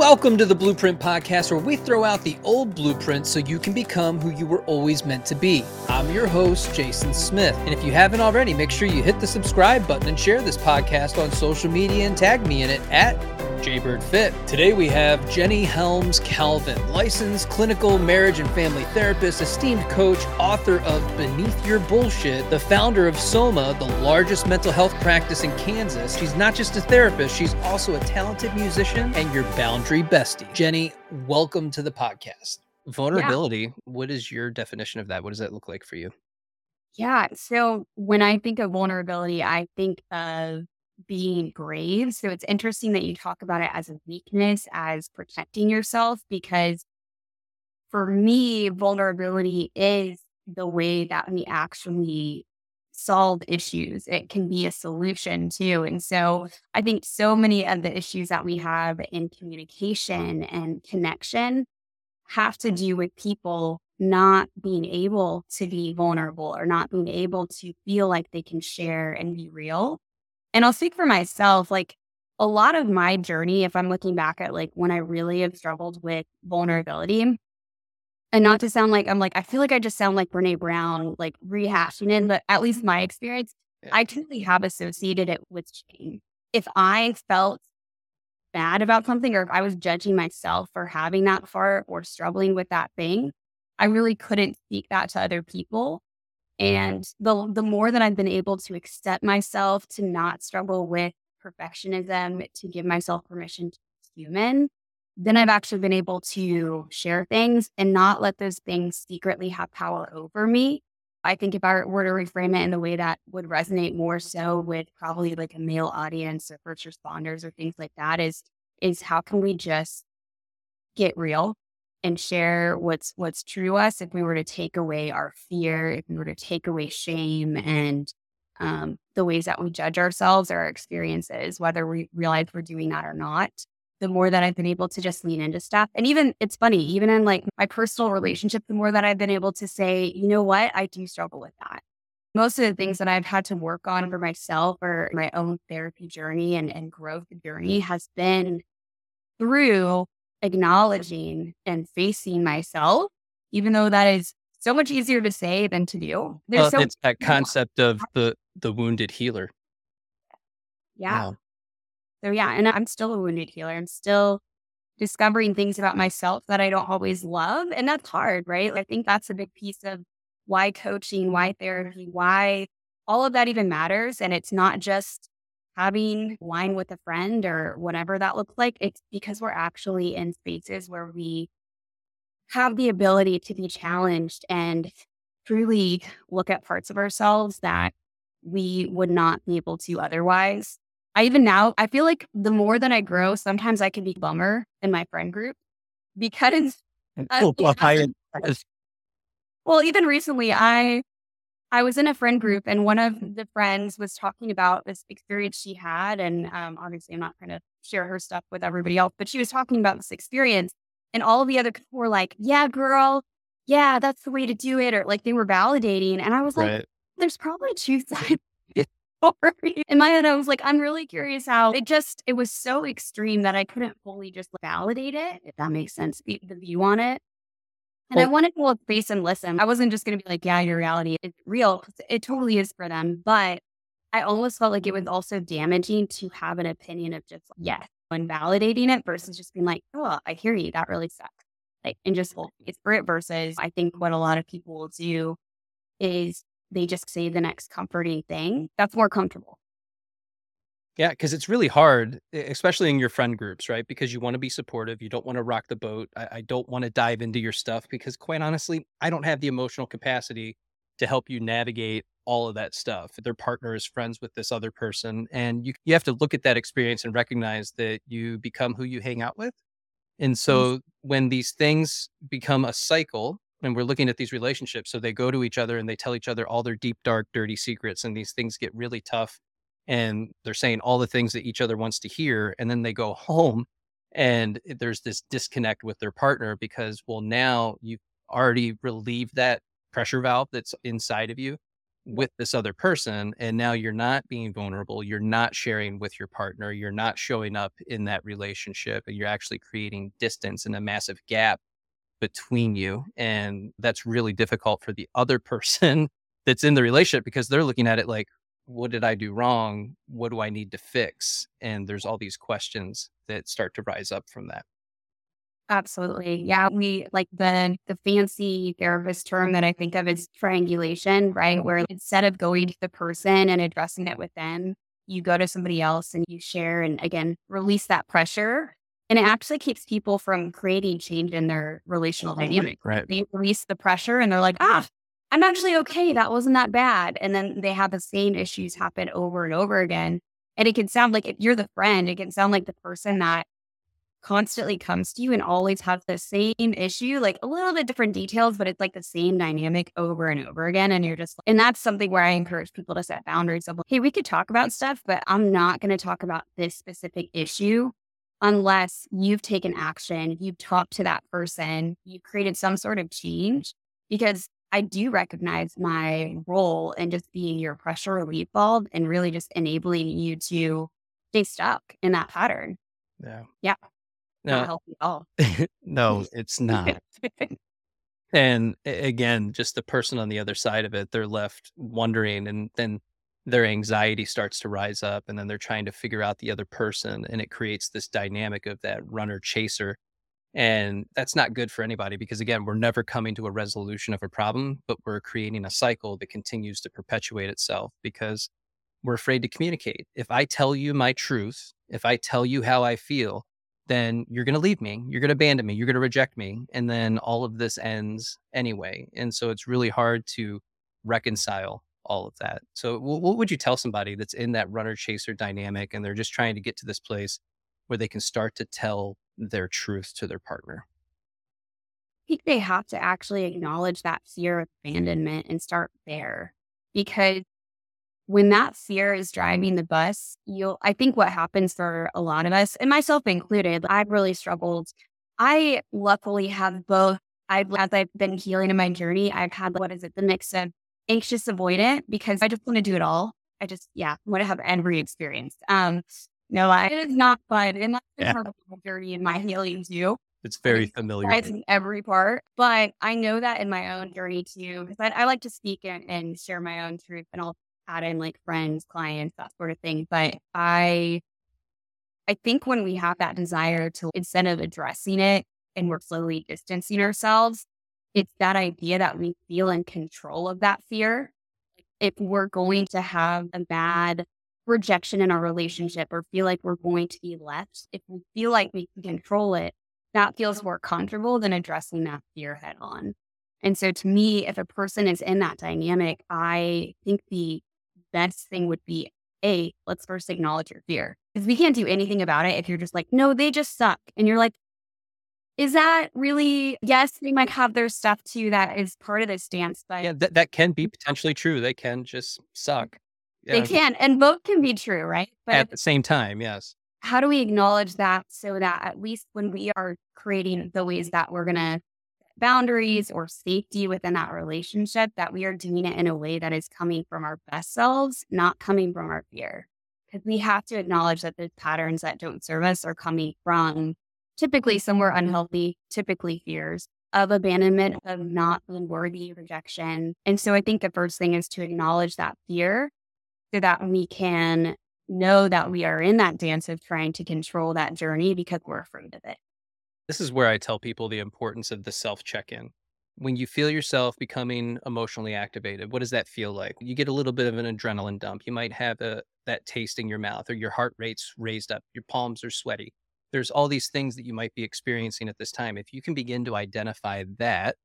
Welcome to the Blueprint Podcast, where we throw out the old blueprint so you can become who you were always meant to be. I'm your host, Jason Smith. And if you haven't already, make sure you hit the subscribe button and share this podcast on social media and tag me in it at Jaybird Fit. Today we have Jenny Helms Calvin, licensed clinical marriage and family therapist, esteemed coach, author of Beneath Your Bullshit, the founder of Soma, the largest mental health practice in Kansas. She's not just a therapist, she's also a talented musician and your boundary bestie. Jenny, welcome to the podcast. Vulnerability, yeah. what is your definition of that? What does that look like for you? Yeah. So when I think of vulnerability, I think of being brave. So it's interesting that you talk about it as a weakness, as protecting yourself, because for me, vulnerability is the way that we actually solve issues. It can be a solution too. And so I think so many of the issues that we have in communication and connection have to do with people not being able to be vulnerable or not being able to feel like they can share and be real. And I'll speak for myself, like a lot of my journey, if I'm looking back at like when I really have struggled with vulnerability, and not to sound like I'm like, I feel like I just sound like Brene Brown, like rehashing it, but at least my experience, yeah. I truly have associated it with shame. If I felt bad about something or if I was judging myself for having that far or struggling with that thing, I really couldn't speak that to other people. And the the more that I've been able to accept myself, to not struggle with perfectionism, to give myself permission to be human, then I've actually been able to share things and not let those things secretly have power over me. I think if I were to reframe it in the way that would resonate more so with probably like a male audience or first responders or things like that is is how can we just get real and share what's what's true us if we were to take away our fear if we were to take away shame and um, the ways that we judge ourselves or our experiences whether we realize we're doing that or not the more that i've been able to just lean into stuff. And even it's funny even in like my personal relationship the more that i've been able to say you know what? I do struggle with that. Most of the things that i've had to work on for myself or my own therapy journey and, and growth journey has been through acknowledging and facing myself, even though that is so much easier to say than to do. There's well, so it's that concept of the the wounded healer. Yeah. Wow. So yeah, and I'm still a wounded healer. I'm still discovering things about myself that I don't always love, and that's hard, right? I think that's a big piece of why coaching, why therapy, why all of that even matters. And it's not just having wine with a friend or whatever that looks like, it's because we're actually in spaces where we have the ability to be challenged and truly look at parts of ourselves that we would not be able to otherwise. I even now, I feel like the more that I grow, sometimes I can be bummer in my friend group because. Uh, well, even recently, I I was in a friend group and one of the friends was talking about this experience she had. And um, obviously, I'm not trying to share her stuff with everybody else, but she was talking about this experience. And all the other people were like, yeah, girl, yeah, that's the way to do it. Or like they were validating. And I was like, there's probably two sides. In my head, I was like, I'm really curious how it just, it was so extreme that I couldn't fully just validate it, if that makes sense, the, the view on it. And well, I wanted to look face and listen. I wasn't just going to be like, yeah, your reality is real. It totally is for them. But I almost felt like it was also damaging to have an opinion of just, yes, and validating it versus just being like, oh, I hear you. That really sucks. Like, and just hold space for it versus I think what a lot of people will do is they just say the next comforting thing. That's more comfortable. Yeah, because it's really hard, especially in your friend groups, right? Because you want to be supportive. You don't want to rock the boat. I, I don't want to dive into your stuff because, quite honestly, I don't have the emotional capacity to help you navigate all of that stuff. Their partner is friends with this other person. And you, you have to look at that experience and recognize that you become who you hang out with. And so mm-hmm. when these things become a cycle, and we're looking at these relationships, so they go to each other and they tell each other all their deep, dark, dirty secrets, and these things get really tough and they're saying all the things that each other wants to hear and then they go home and there's this disconnect with their partner because well now you've already relieved that pressure valve that's inside of you with this other person and now you're not being vulnerable you're not sharing with your partner you're not showing up in that relationship and you're actually creating distance and a massive gap between you and that's really difficult for the other person that's in the relationship because they're looking at it like what did i do wrong what do i need to fix and there's all these questions that start to rise up from that Absolutely. Yeah. We like the the fancy therapist term that I think of is triangulation, right? Where instead of going to the person and addressing it with them, you go to somebody else and you share and again release that pressure. And it actually keeps people from creating change in their relational dynamic. right They release the pressure and they're like, ah, I'm actually okay. That wasn't that bad. And then they have the same issues happen over and over again. And it can sound like if you're the friend, it can sound like the person that constantly comes to you and always has the same issue, like a little bit different details, but it's like the same dynamic over and over again. And you're just, and that's something where I encourage people to set boundaries of, hey, we could talk about stuff, but I'm not going to talk about this specific issue unless you've taken action, you've talked to that person, you've created some sort of change. Because I do recognize my role in just being your pressure relief bulb and really just enabling you to stay stuck in that pattern. yeah Yeah. Not no healthy at all. no it's not And again, just the person on the other side of it, they're left wondering, and then their anxiety starts to rise up, and then they're trying to figure out the other person, and it creates this dynamic of that runner chaser. And that's not good for anybody because, again, we're never coming to a resolution of a problem, but we're creating a cycle that continues to perpetuate itself because we're afraid to communicate. If I tell you my truth, if I tell you how I feel, then you're going to leave me. You're going to abandon me. You're going to reject me. And then all of this ends anyway. And so it's really hard to reconcile all of that. So, what would you tell somebody that's in that runner chaser dynamic and they're just trying to get to this place where they can start to tell their truth to their partner? I think they have to actually acknowledge that fear of abandonment and start there. Because when that fear is driving the bus, you'll, I think what happens for a lot of us, and myself included, I've really struggled. I luckily have both. I've, as I've been healing in my journey, I've had, what is it, the mix of anxious avoidant because I just want to do it all. I just, yeah, want to have every experience. Um, no, it is not fun. And that's Yeah. part of my journey and my healing too It's very familiar. surprised in every part. But I know that in my own journey too, because I, I like to speak and, and share my own truth, and I'll add in like friends, clients, that sort of thing. But I, I think when we have that desire to instead of addressing it and we're slowly distancing ourselves, it's that idea that we feel in control of that fear. If we're going to have a bad rejection in our relationship or feel like we're going to be left, if we feel like we can control it, that feels more comfortable than addressing that fear head on. And so to me, if a person is in that dynamic, I think the best thing would be A, let's first acknowledge your fear. Because we can't do anything about it if you're just like, no, they just suck. And you're like, is that really, yes, they might have their stuff too that is part of this dance, but Yeah, that, that can be potentially true. They can just suck. They can. And both can be true, right? But At the same time, yes. how do we acknowledge that so that at least when we are creating the ways that we're going to boundaries or safety within that relationship that we are doing it in a way that is coming from our best selves not coming from our fear because we have to acknowledge that the patterns that don't serve us are coming from typically somewhere unhealthy typically fears of abandonment of not being worthy rejection and so i think the first thing is to acknowledge that fear so that we can know that we are in that dance of trying to control that journey because we're afraid of it. This is where I tell people the importance of the self check in. When you feel yourself becoming emotionally activated, what does that feel like? You get a little bit of an adrenaline dump. You might have a, that taste in your mouth, or your heart rate's raised up, your palms are sweaty. There's all these things that you might be experiencing at this time. If you can begin to identify that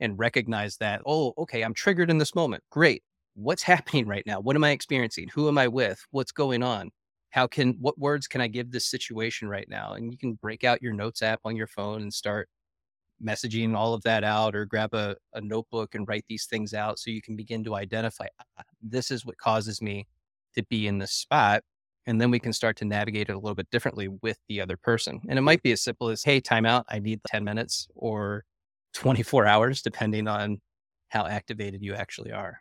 and recognize that, oh, okay, I'm triggered in this moment. Great. What's happening right now? What am I experiencing? Who am I with? What's going on? how can what words can i give this situation right now and you can break out your notes app on your phone and start messaging all of that out or grab a, a notebook and write these things out so you can begin to identify ah, this is what causes me to be in this spot and then we can start to navigate it a little bit differently with the other person and it might be as simple as hey timeout i need 10 minutes or 24 hours depending on how activated you actually are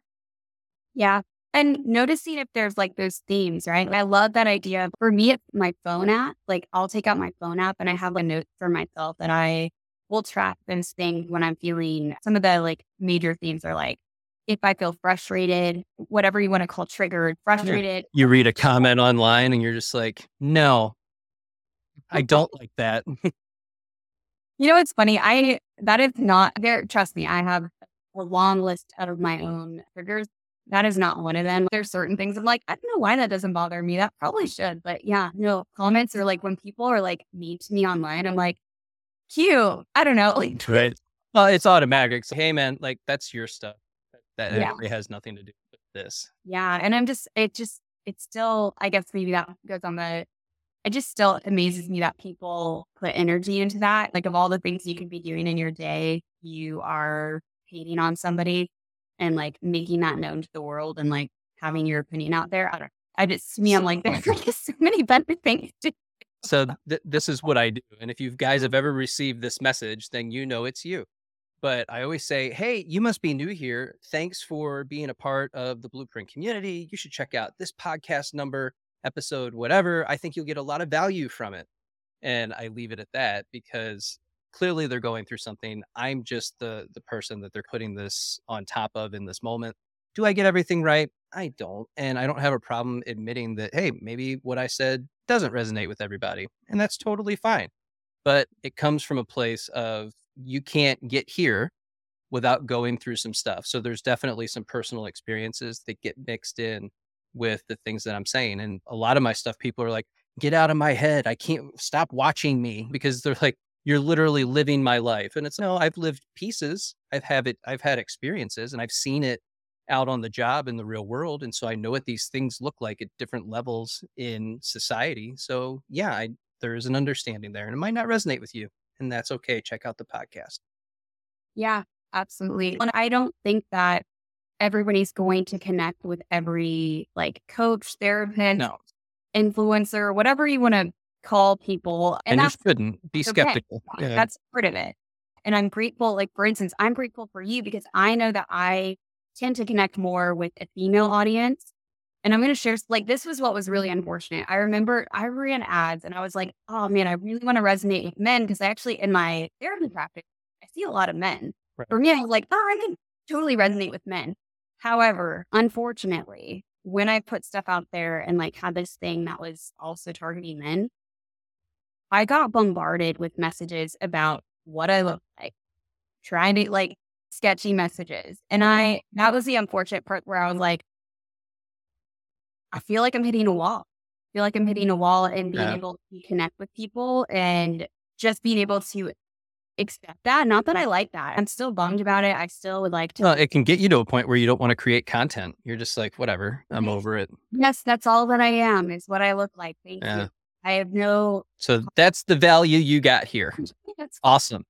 Yeah. And noticing if there's like those themes, right? I love that idea. For me, it's my phone app. Like I'll take out my phone app and I have a note for myself that I will track those things when I'm feeling some of the like major themes are like if I feel frustrated, whatever you want to call triggered, frustrated. You read a comment online and you're just like, no, I don't like that. you know, it's funny. I, that is not there. Trust me, I have a long list out of my own triggers. That is not one of them. There's certain things I'm like, I don't know why that doesn't bother me. That probably should. But yeah, no, comments are like when people are like mean to me online, I'm like, cute. I don't know. Like, right. Well, it's automatic. So, hey, man, like that's your stuff. That yeah. it has nothing to do with this. Yeah. And I'm just, it just, it's still, I guess maybe that goes on the, it just still amazes me that people put energy into that. Like, of all the things you could be doing in your day, you are hating on somebody and like making that known to the world and like having your opinion out there. I don't, I just, me, I'm like, there's so many better things to so th- this is what I do. And if you guys have ever received this message, then you know it's you but I always say, hey, you must be new here. Thanks for being a part of the Blueprint community. You should check out this podcast number, episode, whatever. I think you'll get a lot of value from it. And I leave it at that because clearly they're going through something. I'm just the the person that they're putting this on top of in this moment. Do I get everything right? I don't. And I don't have a problem admitting that, hey, maybe what I said doesn't resonate with everybody. And that's totally fine. But it comes from a place of you can't get here without going through some stuff. So there's definitely some personal experiences that get mixed in with the things that I'm saying. And a lot of my stuff, people are like, get out of my head. I can't stop watching me because they're like, you're literally living my life. And it's no, I've lived pieces. I've had it, I've had experiences and I've seen it out on the job in the real world. And so I know what these things look like at different levels in society. So yeah, I, there is an understanding there and it might not resonate with you and that's okay. Check out the podcast. Yeah, absolutely. And I don't think that everybody's going to connect with every like coach, therapist, no. influencer, whatever you want to call people. And, and you shouldn't be skeptical. Okay. Yeah. That's part of it. And I'm grateful, like for instance, I'm grateful for you because I know that I tend to connect more with a female audience and I'm going to share, like, this was what was really unfortunate. I remember I ran ads and I was like, oh man, I really want to resonate with men because I actually, in my therapy practice, I see a lot of men. Right. For me, I was like, oh, I can totally resonate with men. However, unfortunately, when I put stuff out there and like had this thing that was also targeting men, I got bombarded with messages about what I look like, trying to like sketchy messages. And I, that was the unfortunate part where I was like, I feel like I'm hitting a wall. I feel like I'm hitting a wall and being yeah. able to connect with people and just being able to accept that. Not that I like that. I'm still bummed about it. I still would like to. Well, it can get you to a point where you don't want to create content. You're just like, whatever, I'm over it. Yes, that's all that I am, is what I look like. Thank yeah. you. I have no. So that's the value you got here. that's awesome.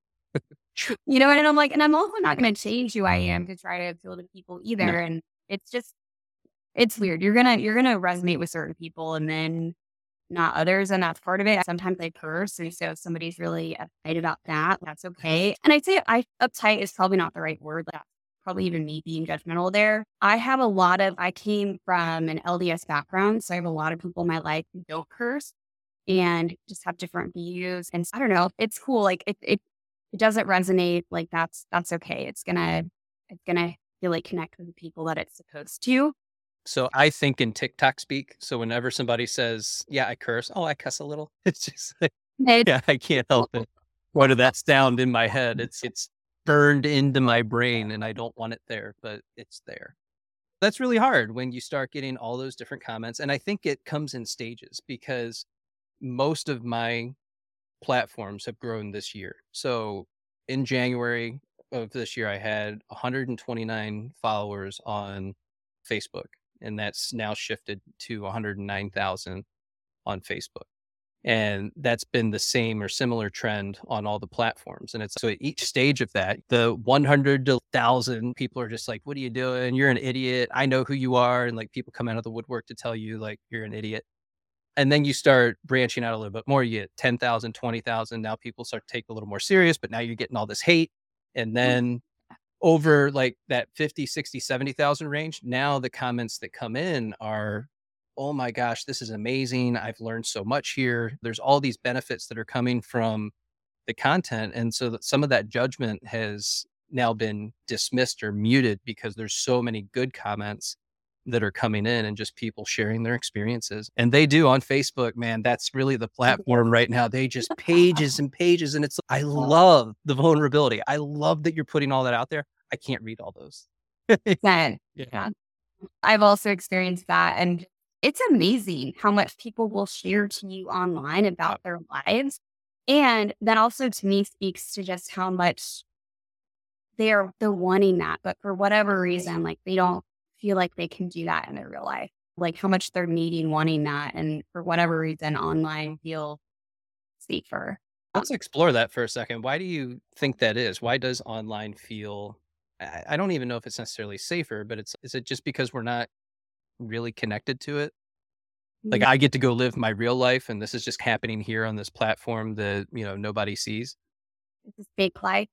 you know, and I'm like, and I'm also not going to change who I am to try to appeal to people either. No. And it's just, it's weird. You're gonna you're gonna resonate with certain people and then not others, and that's part of it. Sometimes I curse, and so if somebody's really uptight about that, that's okay. And I'd say I uptight is probably not the right word. That's probably even me being judgmental there. I have a lot of I came from an LDS background, so I have a lot of people in my life who don't curse and just have different views. And I don't know, it's cool. Like it it it doesn't resonate. Like that's that's okay. It's gonna it's gonna really connect with the people that it's supposed to. So I think in TikTok speak. So whenever somebody says, "Yeah, I curse," oh, I cuss a little. It's just like, yeah, I can't help it. What did that sound in my head? It's it's burned into my brain, and I don't want it there, but it's there. That's really hard when you start getting all those different comments, and I think it comes in stages because most of my platforms have grown this year. So in January of this year, I had 129 followers on Facebook and that's now shifted to 109,000 on Facebook. And that's been the same or similar trend on all the platforms. And it's so at each stage of that, the 100 to 1,000 people are just like, What are you doing? You're an idiot. I know who you are. And like people come out of the woodwork to tell you, like, you're an idiot. And then you start branching out a little bit more. You get 10,000, 20,000. Now people start to take a little more serious, but now you're getting all this hate. And mm. then over like that 50, 60, 70,000 range, now the comments that come in are, oh my gosh, this is amazing. I've learned so much here. There's all these benefits that are coming from the content. And so that some of that judgment has now been dismissed or muted because there's so many good comments that are coming in and just people sharing their experiences. And they do on Facebook, man, that's really the platform right now. They just pages and pages. And it's, I love the vulnerability. I love that you're putting all that out there. I can't read all those. yeah. yeah. I've also experienced that. And it's amazing how much people will share to you online about their lives. And that also to me speaks to just how much they're they're wanting that, but for whatever reason, like they don't feel like they can do that in their real life. Like how much they're needing, wanting that. And for whatever reason, online feel safer. Let's explore that for a second. Why do you think that is? Why does online feel I don't even know if it's necessarily safer, but it's is it just because we're not really connected to it? Like mm. I get to go live my real life and this is just happening here on this platform that, you know, nobody sees. It's a fake life.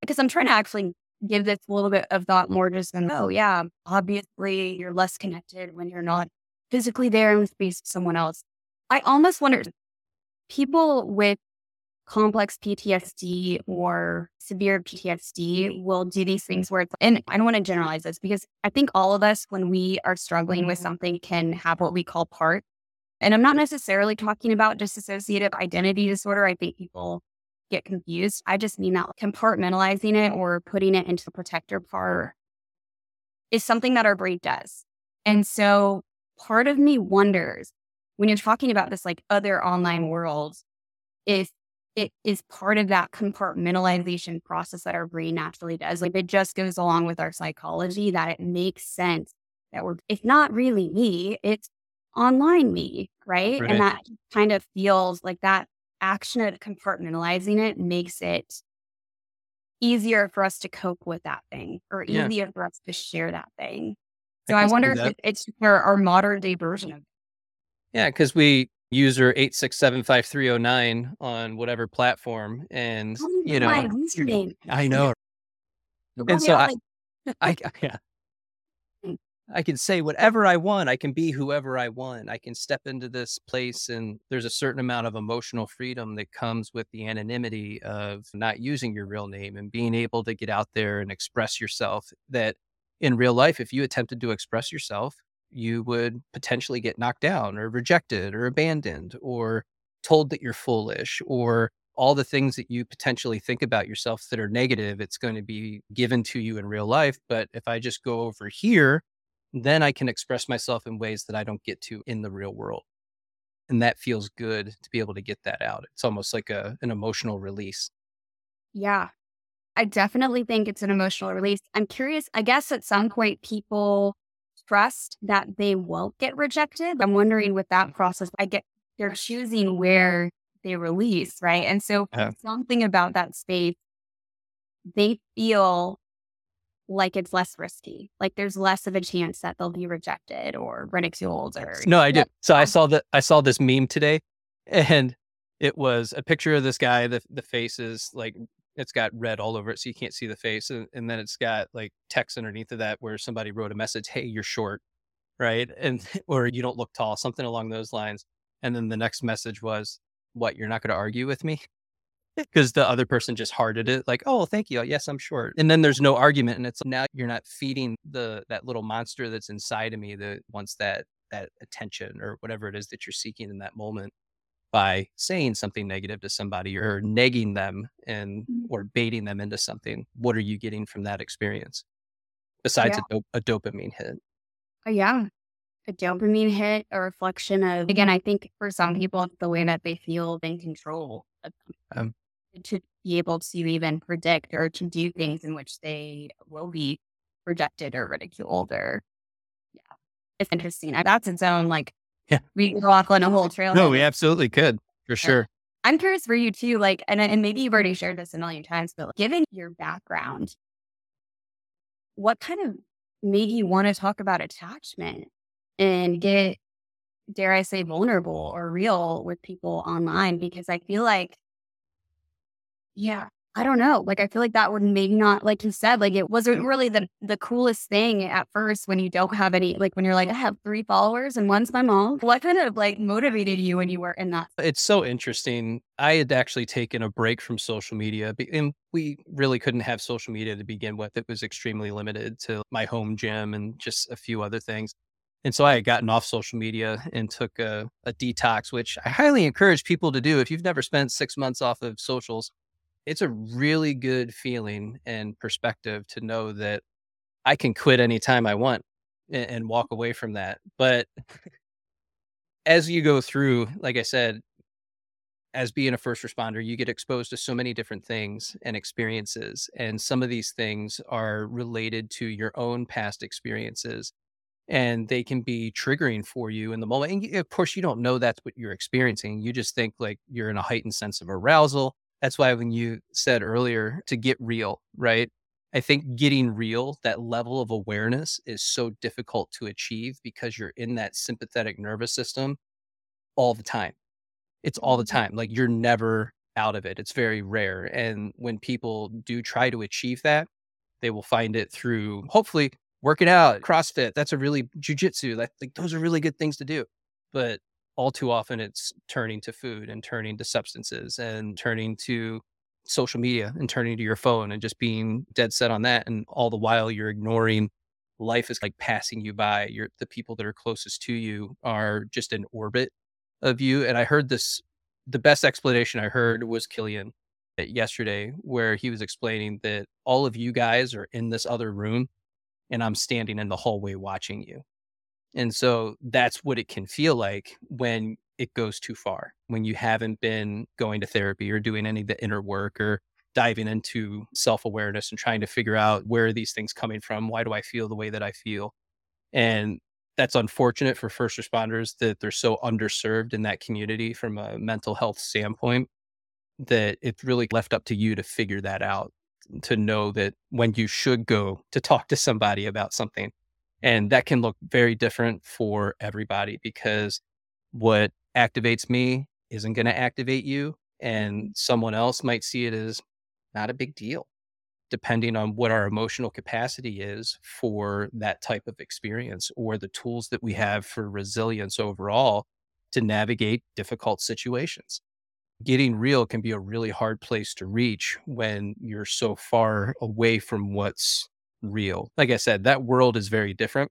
Because I'm trying to actually give this a little bit of thought more just than, oh, yeah, obviously you're less connected when you're not physically there in the space with someone else. I almost wonder people with complex PTSD or severe PTSD will do these things where it's, and I don't want to generalize this because I think all of us, when we are struggling with mm-hmm. something, can have what we call part. And I'm not necessarily talking about dissociative identity disorder. I think people get confused. I just mean that compartmentalizing it or putting it into the protector part is something that our brain does. And so part of me wonders when you're talking about this like other online world, if it is part of that compartmentalization process that our brain naturally does. Like it just goes along with our psychology that it makes sense that we're, it's not really me, it's online me, right? right? And that kind of feels like that action of compartmentalizing it makes it easier for us to cope with that thing or easier yeah. for us to share that thing. So I, I wonder if it's our, our modern day version of it. Yeah, because we user 8675309 on whatever platform, and oh you know, hmm. I know. And so I, I, yeah, I can say whatever I want. I can be whoever I want. I can step into this place, and there's a certain amount of emotional freedom that comes with the anonymity of not using your real name and being able to get out there and express yourself. That in real life, if you attempted to express yourself, you would potentially get knocked down or rejected or abandoned or told that you're foolish or all the things that you potentially think about yourself that are negative, it's going to be given to you in real life. But if I just go over here then I can express myself in ways that I don't get to in the real world. And that feels good to be able to get that out. It's almost like a, an emotional release. Yeah. I definitely think it's an emotional release. I'm curious, I guess at some point people trust that they won't get rejected. I'm wondering with that process, I get they're choosing where they release, right? And so yeah. something about that space, they feel like it's less risky. Like there's less of a chance that they'll be rejected or ridiculed or No, I did. So I saw that I saw this meme today and it was a picture of this guy, the the face is like it's got red all over it so you can't see the face and, and then it's got like text underneath of that where somebody wrote a message, "Hey, you're short." Right? And or you don't look tall, something along those lines. And then the next message was, "What, you're not going to argue with me?" Because the other person just hearted it like oh thank you yes i'm short and then there's no argument and it's now you're not feeding the that little monster that's inside of me that wants that that attention or whatever it is that you're seeking in that moment by saying something negative to somebody or negging them and mm-hmm. or baiting them into something what are you getting from that experience besides yeah. a, a dopamine hit uh, yeah a dopamine hit a reflection of again i think for some people the way that they feel in control um, to be able to even predict or to do things in which they will be rejected or ridiculed or yeah it's interesting that's its own like yeah. we could walk on a whole trail no we absolutely could for sure. I'm curious for you too like and, and maybe you've already shared this a million times but given your background what kind of made you want to talk about attachment and get dare i say vulnerable or real with people online? Because i feel like yeah. I don't know. Like I feel like that would maybe not, like you said, like it wasn't really the the coolest thing at first when you don't have any, like when you're like, I have three followers and one's my mom. What kind of like motivated you when you were in that? It's so interesting. I had actually taken a break from social media, and we really couldn't have social media to begin with. It was extremely limited to my home gym and just a few other things. And so I had gotten off social media and took a, a detox, which I highly encourage people to do. If you've never spent six months off of socials, it's a really good feeling and perspective to know that I can quit anytime I want and, and walk away from that. But as you go through, like I said, as being a first responder, you get exposed to so many different things and experiences. And some of these things are related to your own past experiences and they can be triggering for you in the moment. And of course, you don't know that's what you're experiencing. You just think like you're in a heightened sense of arousal that's why when you said earlier to get real, right? I think getting real, that level of awareness is so difficult to achieve because you're in that sympathetic nervous system all the time. It's all the mm-hmm. time. Like you're never out of it. It's very rare. And when people do try to achieve that, they will find it through hopefully working out, CrossFit. That's a really jujitsu. Like, like those are really good things to do. But all too often it's turning to food and turning to substances and turning to social media and turning to your phone and just being dead set on that and all the while you're ignoring life is like passing you by you're the people that are closest to you are just in orbit of you and i heard this the best explanation i heard was killian yesterday where he was explaining that all of you guys are in this other room and i'm standing in the hallway watching you and so that's what it can feel like when it goes too far, when you haven't been going to therapy or doing any of the inner work or diving into self awareness and trying to figure out where are these things coming from? Why do I feel the way that I feel? And that's unfortunate for first responders that they're so underserved in that community from a mental health standpoint that it's really left up to you to figure that out to know that when you should go to talk to somebody about something and that can look very different for everybody because what activates me isn't going to activate you. And mm-hmm. someone else might see it as not a big deal, depending on what our emotional capacity is for that type of experience or the tools that we have for resilience overall to navigate difficult situations. Getting real can be a really hard place to reach when you're so far away from what's real. Like I said, that world is very different.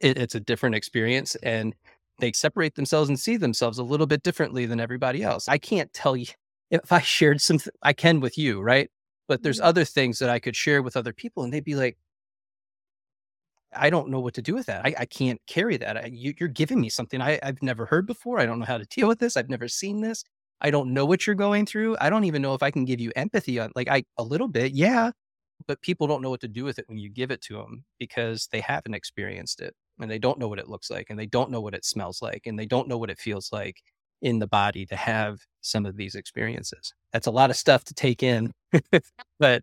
It, it's a different experience and they separate themselves and see themselves a little bit differently than everybody else. I can't tell you if I shared something, I can with you, right? But there's mm-hmm. other things that I could share with other people and they'd be like, I don't know what to do with that. I, I can't carry that. I, you, are giving me something I, I've never heard before. I don't know how to deal with this. I've never seen this. I don't know what you're going through. I don't even know if I can give you empathy on like I a little bit. Yeah, but people don't know what to do with it when you give it to them because they haven't experienced it and they don't know what it looks like and they don't know what it smells like and they don't know what it feels like in the body to have some of these experiences. That's a lot of stuff to take in, but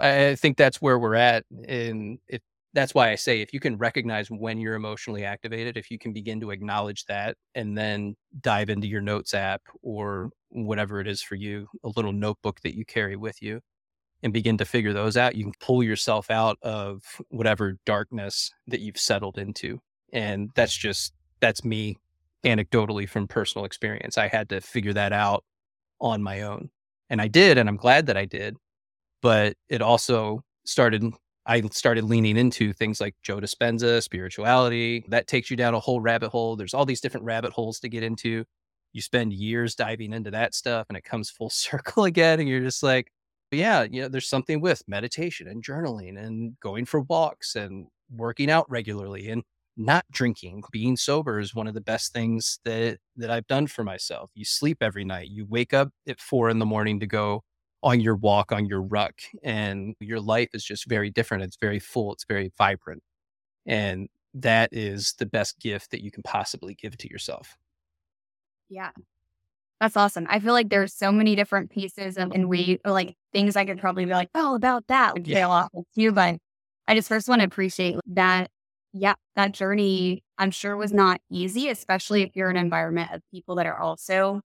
I think that's where we're at. And if that's why I say if you can recognize when you're emotionally activated, if you can begin to acknowledge that and then dive into your notes app or whatever it is for you, a little notebook that you carry with you, and begin to figure those out, you can pull yourself out of whatever darkness that you've settled into. And that's just, that's me anecdotally from personal experience. I had to figure that out on my own. And I did, and I'm glad that I did. But it also started, I started leaning into things like Joe Dispenza, spirituality. That takes you down a whole rabbit hole. There's all these different rabbit holes to get into. You spend years diving into that stuff and it comes full circle again. And you're just like, but yeah, you know, there's something with meditation and journaling and going for walks and working out regularly and not drinking. Being sober is one of the best things that that I've done for myself. You sleep every night. You wake up at four in the morning to go on your walk on your ruck and your life is just very different. It's very full. It's very vibrant. And that is the best gift that you can possibly give to yourself. Yeah. That's awesome. I feel like there's so many different pieces and, and we like things I could probably be like, oh, about that would yeah. off with you. But I just first want to appreciate that. Yeah, that journey I'm sure was not easy, especially if you're in an environment of people that are also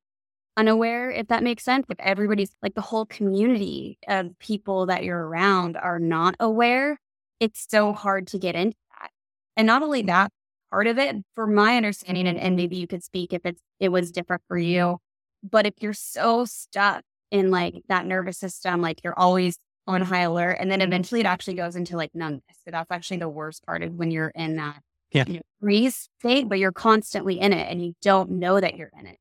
unaware, if that makes sense. If everybody's like the whole community of people that you're around are not aware, it's so hard to get into that. And not only that, part of it, for my understanding, and, and maybe you could speak if it's it was different for you, but if you're so stuck in like that nervous system, like you're always on high alert, and then mm-hmm. eventually it actually goes into like numbness. So that's actually the worst part of when you're in that yeah. you know, freeze state, but you're constantly in it and you don't know that you're in it.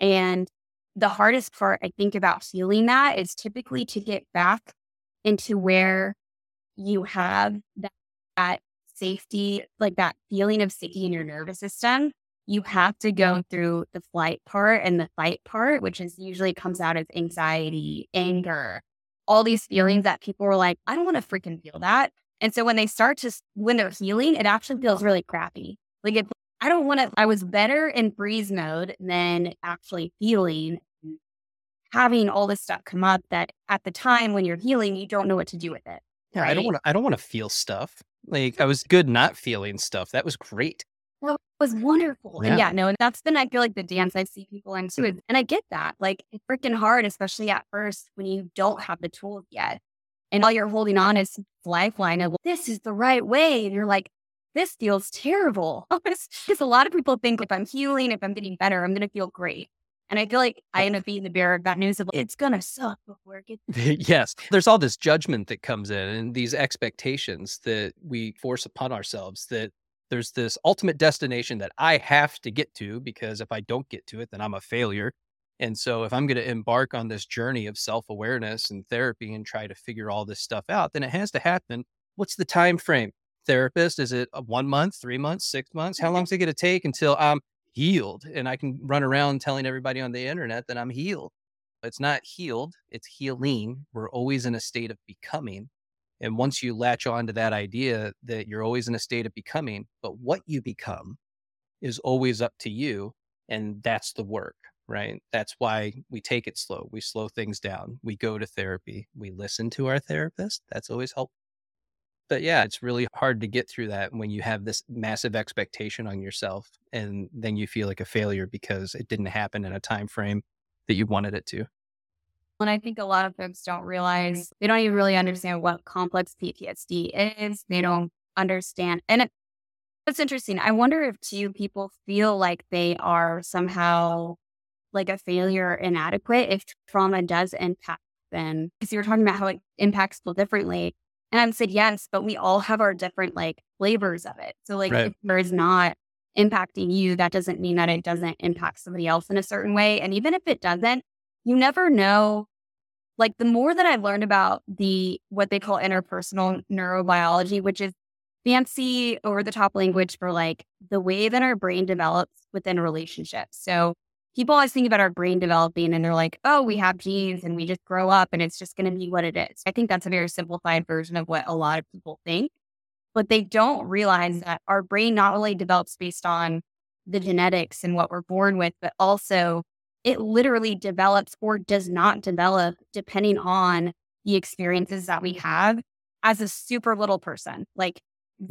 And the hardest part, I think, about feeling that is typically to get back into where you have that, that safety, like that feeling of safety in your nervous system. You have to go through the flight part and the fight part, which is usually comes out as anxiety, anger, all these feelings that people are like, I don't want to freaking feel that. And so when they start to, when they're healing, it actually feels really crappy. Like it, I don't want to, I was better in freeze mode than actually feeling, having all this stuff come up that at the time when you're healing, you don't know what to do with it. Yeah, right? I don't want to, I don't want to feel stuff. Like I was good not feeling stuff. That was great. That was wonderful. Yeah. And yeah, no, and that's been I feel like the dance I see people into. And I get that. Like it's freaking hard, especially at first when you don't have the tools yet. And all you're holding on is lifeline of this is the right way. And you're like, this feels terrible. Because a lot of people think if I'm healing, if I'm getting better, I'm going to feel great. And I feel like I end up being the bearer of that news of it's going to suck before it gets. yes. There's all this judgment that comes in and these expectations that we force upon ourselves that there's this ultimate destination that I have to get to because if I don't get to it, then I'm a failure. And so if I'm going to embark on this journey of self-awareness and therapy and try to figure all this stuff out, then it has to happen. What's the time frame? Therapist, is it uh, one month, three months, six months? How long is it going to take until I'm healed and I can run around telling everybody on the internet that I'm healed? It's not healed, it's healing. We're always in a state of becoming. And once you latch on to that idea that you're always in a state of becoming, but what you become is always up to you. And that's the work right? That's why we take it slow. We slow things down. We go to therapy. We listen to our therapist. That's always helpful. But yeah, it's really hard to get through that when you have this massive expectation on yourself and then you feel like a failure because it didn't happen in a time frame that you wanted it to. And I think a lot of folks don't realize they don't even really understand what complex PTSD is. They don't understand. And it, it's interesting. I wonder if too people feel like they are somehow like a failure or inadequate if trauma does impact them. Because you were talking about how it impacts people differently. And I said, yes, but we all have our different like flavors of it. So like right. if there is not impacting you, that doesn't mean that it doesn't impact somebody else in a certain way. And even if it doesn't, you never know. Like the more that I've learned about the what they call interpersonal neurobiology, which is fancy over the top language for like the way that our brain develops within relationships. So people always think about our brain developing and they're like, oh, we have genes and we just grow up and it's just going to be what it is. I think that's a very simplified version of what a lot of people think, but they don't realize that our brain not only develops based on the genetics and what we're born with, but also it literally develops or does not develop depending on the experiences that we have as a super little person. Like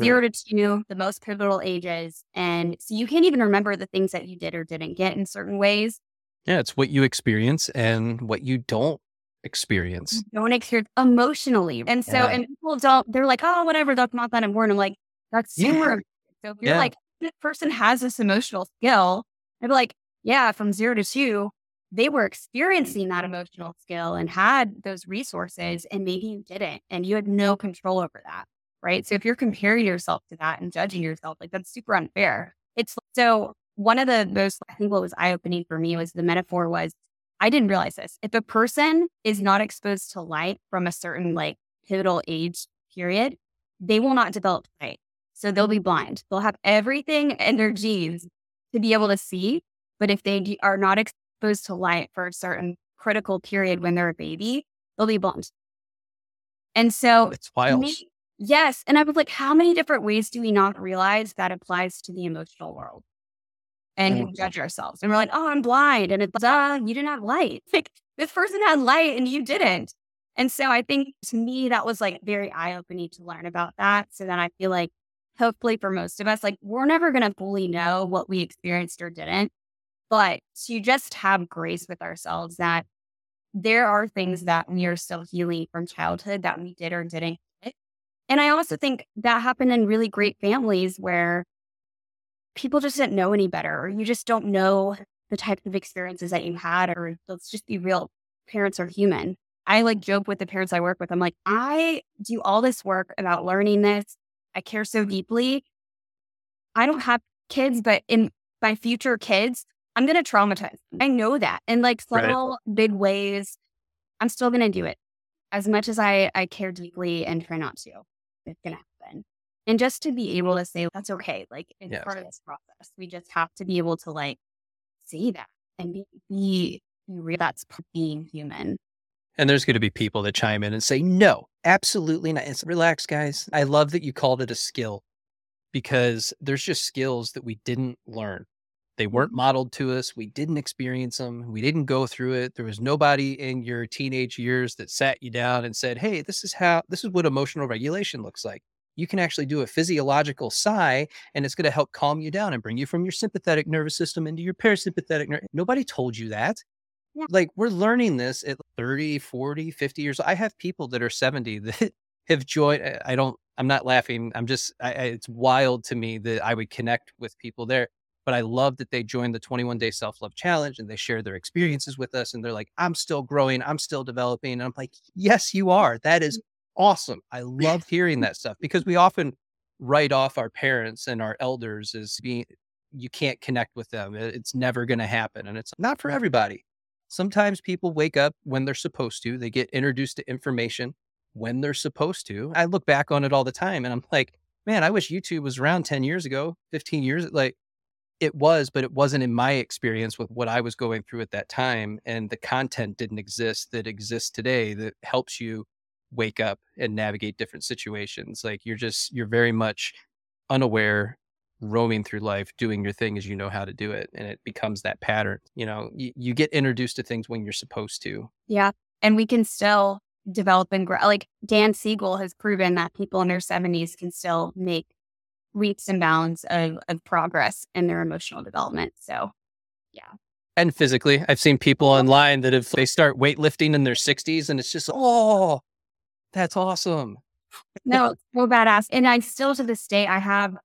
zero to two, the most pivotal ages. And so you can't even remember the things that you did or didn't get in certain ways. Yeah, it's what you experience and what you don't experience. You don't experience emotionally. And so, yeah. and people don't, they're like, oh, whatever, that's not that important. I'm like, that's super. Yeah. So if you're yeah. like, this person has this emotional skill, I'd be like, yeah, from zero to two, they were mm. experiencing that emotional skill and had those resources, and maybe you didn't, and you had no control over that right? So if you're comparing yourself to that and judging yourself, like that's super unfair. It's so one of the most, I think what was eye opening for me was the metaphor was I didn't realize this. If a person is not exposed to light from a certain like pivotal age period, they will not develop sight. So they'll be blind. They'll have everything in their genes to be able to see. But if they are not exposed to light for a certain critical period when they're a baby, they'll be blind. And so it's wild. Yes. And I was like, how many different ways do we not realize that applies to the emotional world? And mm-hmm. judge ourselves. And we're like, oh, I'm blind. And it's, uh, you didn't have light. Like this person had light and you didn't. And so I think to me, that was like very eye opening to learn about that. So then I feel like hopefully for most of us, like we're never going to fully know what we experienced or didn't. But to just have grace with ourselves that there are things that we are still healing from childhood that we did or didn't get. And I also think that happened in really great families where people just didn't know any better, or you just don't know the types of experiences that you had, or let's just be real, parents are human. I like joke with the parents I work with. I'm like, I do all this work about learning this. I care so deeply. I don't have kids, but in my future kids, I'm going to traumatize them. I know that. In like subtle, right. big ways, I'm still going to do it as much as I, I care deeply and try not to. It's going to happen. And just to be able to say, that's okay. Like it's part of this process. We just have to be able to like see that and be, be, be real. That's being human. And there's going to be people that chime in and say, no, absolutely not. It's relax, guys. I love that you called it a skill because there's just skills that we didn't learn. They weren't modeled to us. We didn't experience them. We didn't go through it. There was nobody in your teenage years that sat you down and said, Hey, this is how, this is what emotional regulation looks like. You can actually do a physiological sigh and it's going to help calm you down and bring you from your sympathetic nervous system into your parasympathetic. Ner- Nobody told you that. Like we're learning this at 30, 40, 50 years. I have people that are 70 that have joined. I don't, I'm not laughing. I'm just, I, I, it's wild to me that I would connect with people there. But I love that they joined the 21 day self love challenge and they share their experiences with us. And they're like, I'm still growing. I'm still developing. And I'm like, yes, you are. That is mm. awesome. I love hearing that stuff because we often write off our parents and our elders as being, you can't connect with them. It's never going to happen. And it's not for everybody. Sometimes people wake up when they're supposed to, they get introduced to information when they're supposed to. I look back on it all the time and I'm like, man, I wish YouTube was around 10 years ago, 15 years. Like it was, but it wasn't in my experience with what I was going through at that time. And the content didn't exist that exists today that helps you wake up and navigate different situations. Like you're just, you're very much unaware roaming through life doing your thing as you know how to do it and it becomes that pattern you know you, you get introduced to things when you're supposed to yeah and we can still develop and grow like dan siegel has proven that people in their 70s can still make leaps and bounds of, of progress in their emotional development so yeah. And physically i've seen people online that if they start weightlifting in their 60s and it's just oh that's awesome. No so badass and i still to this day i have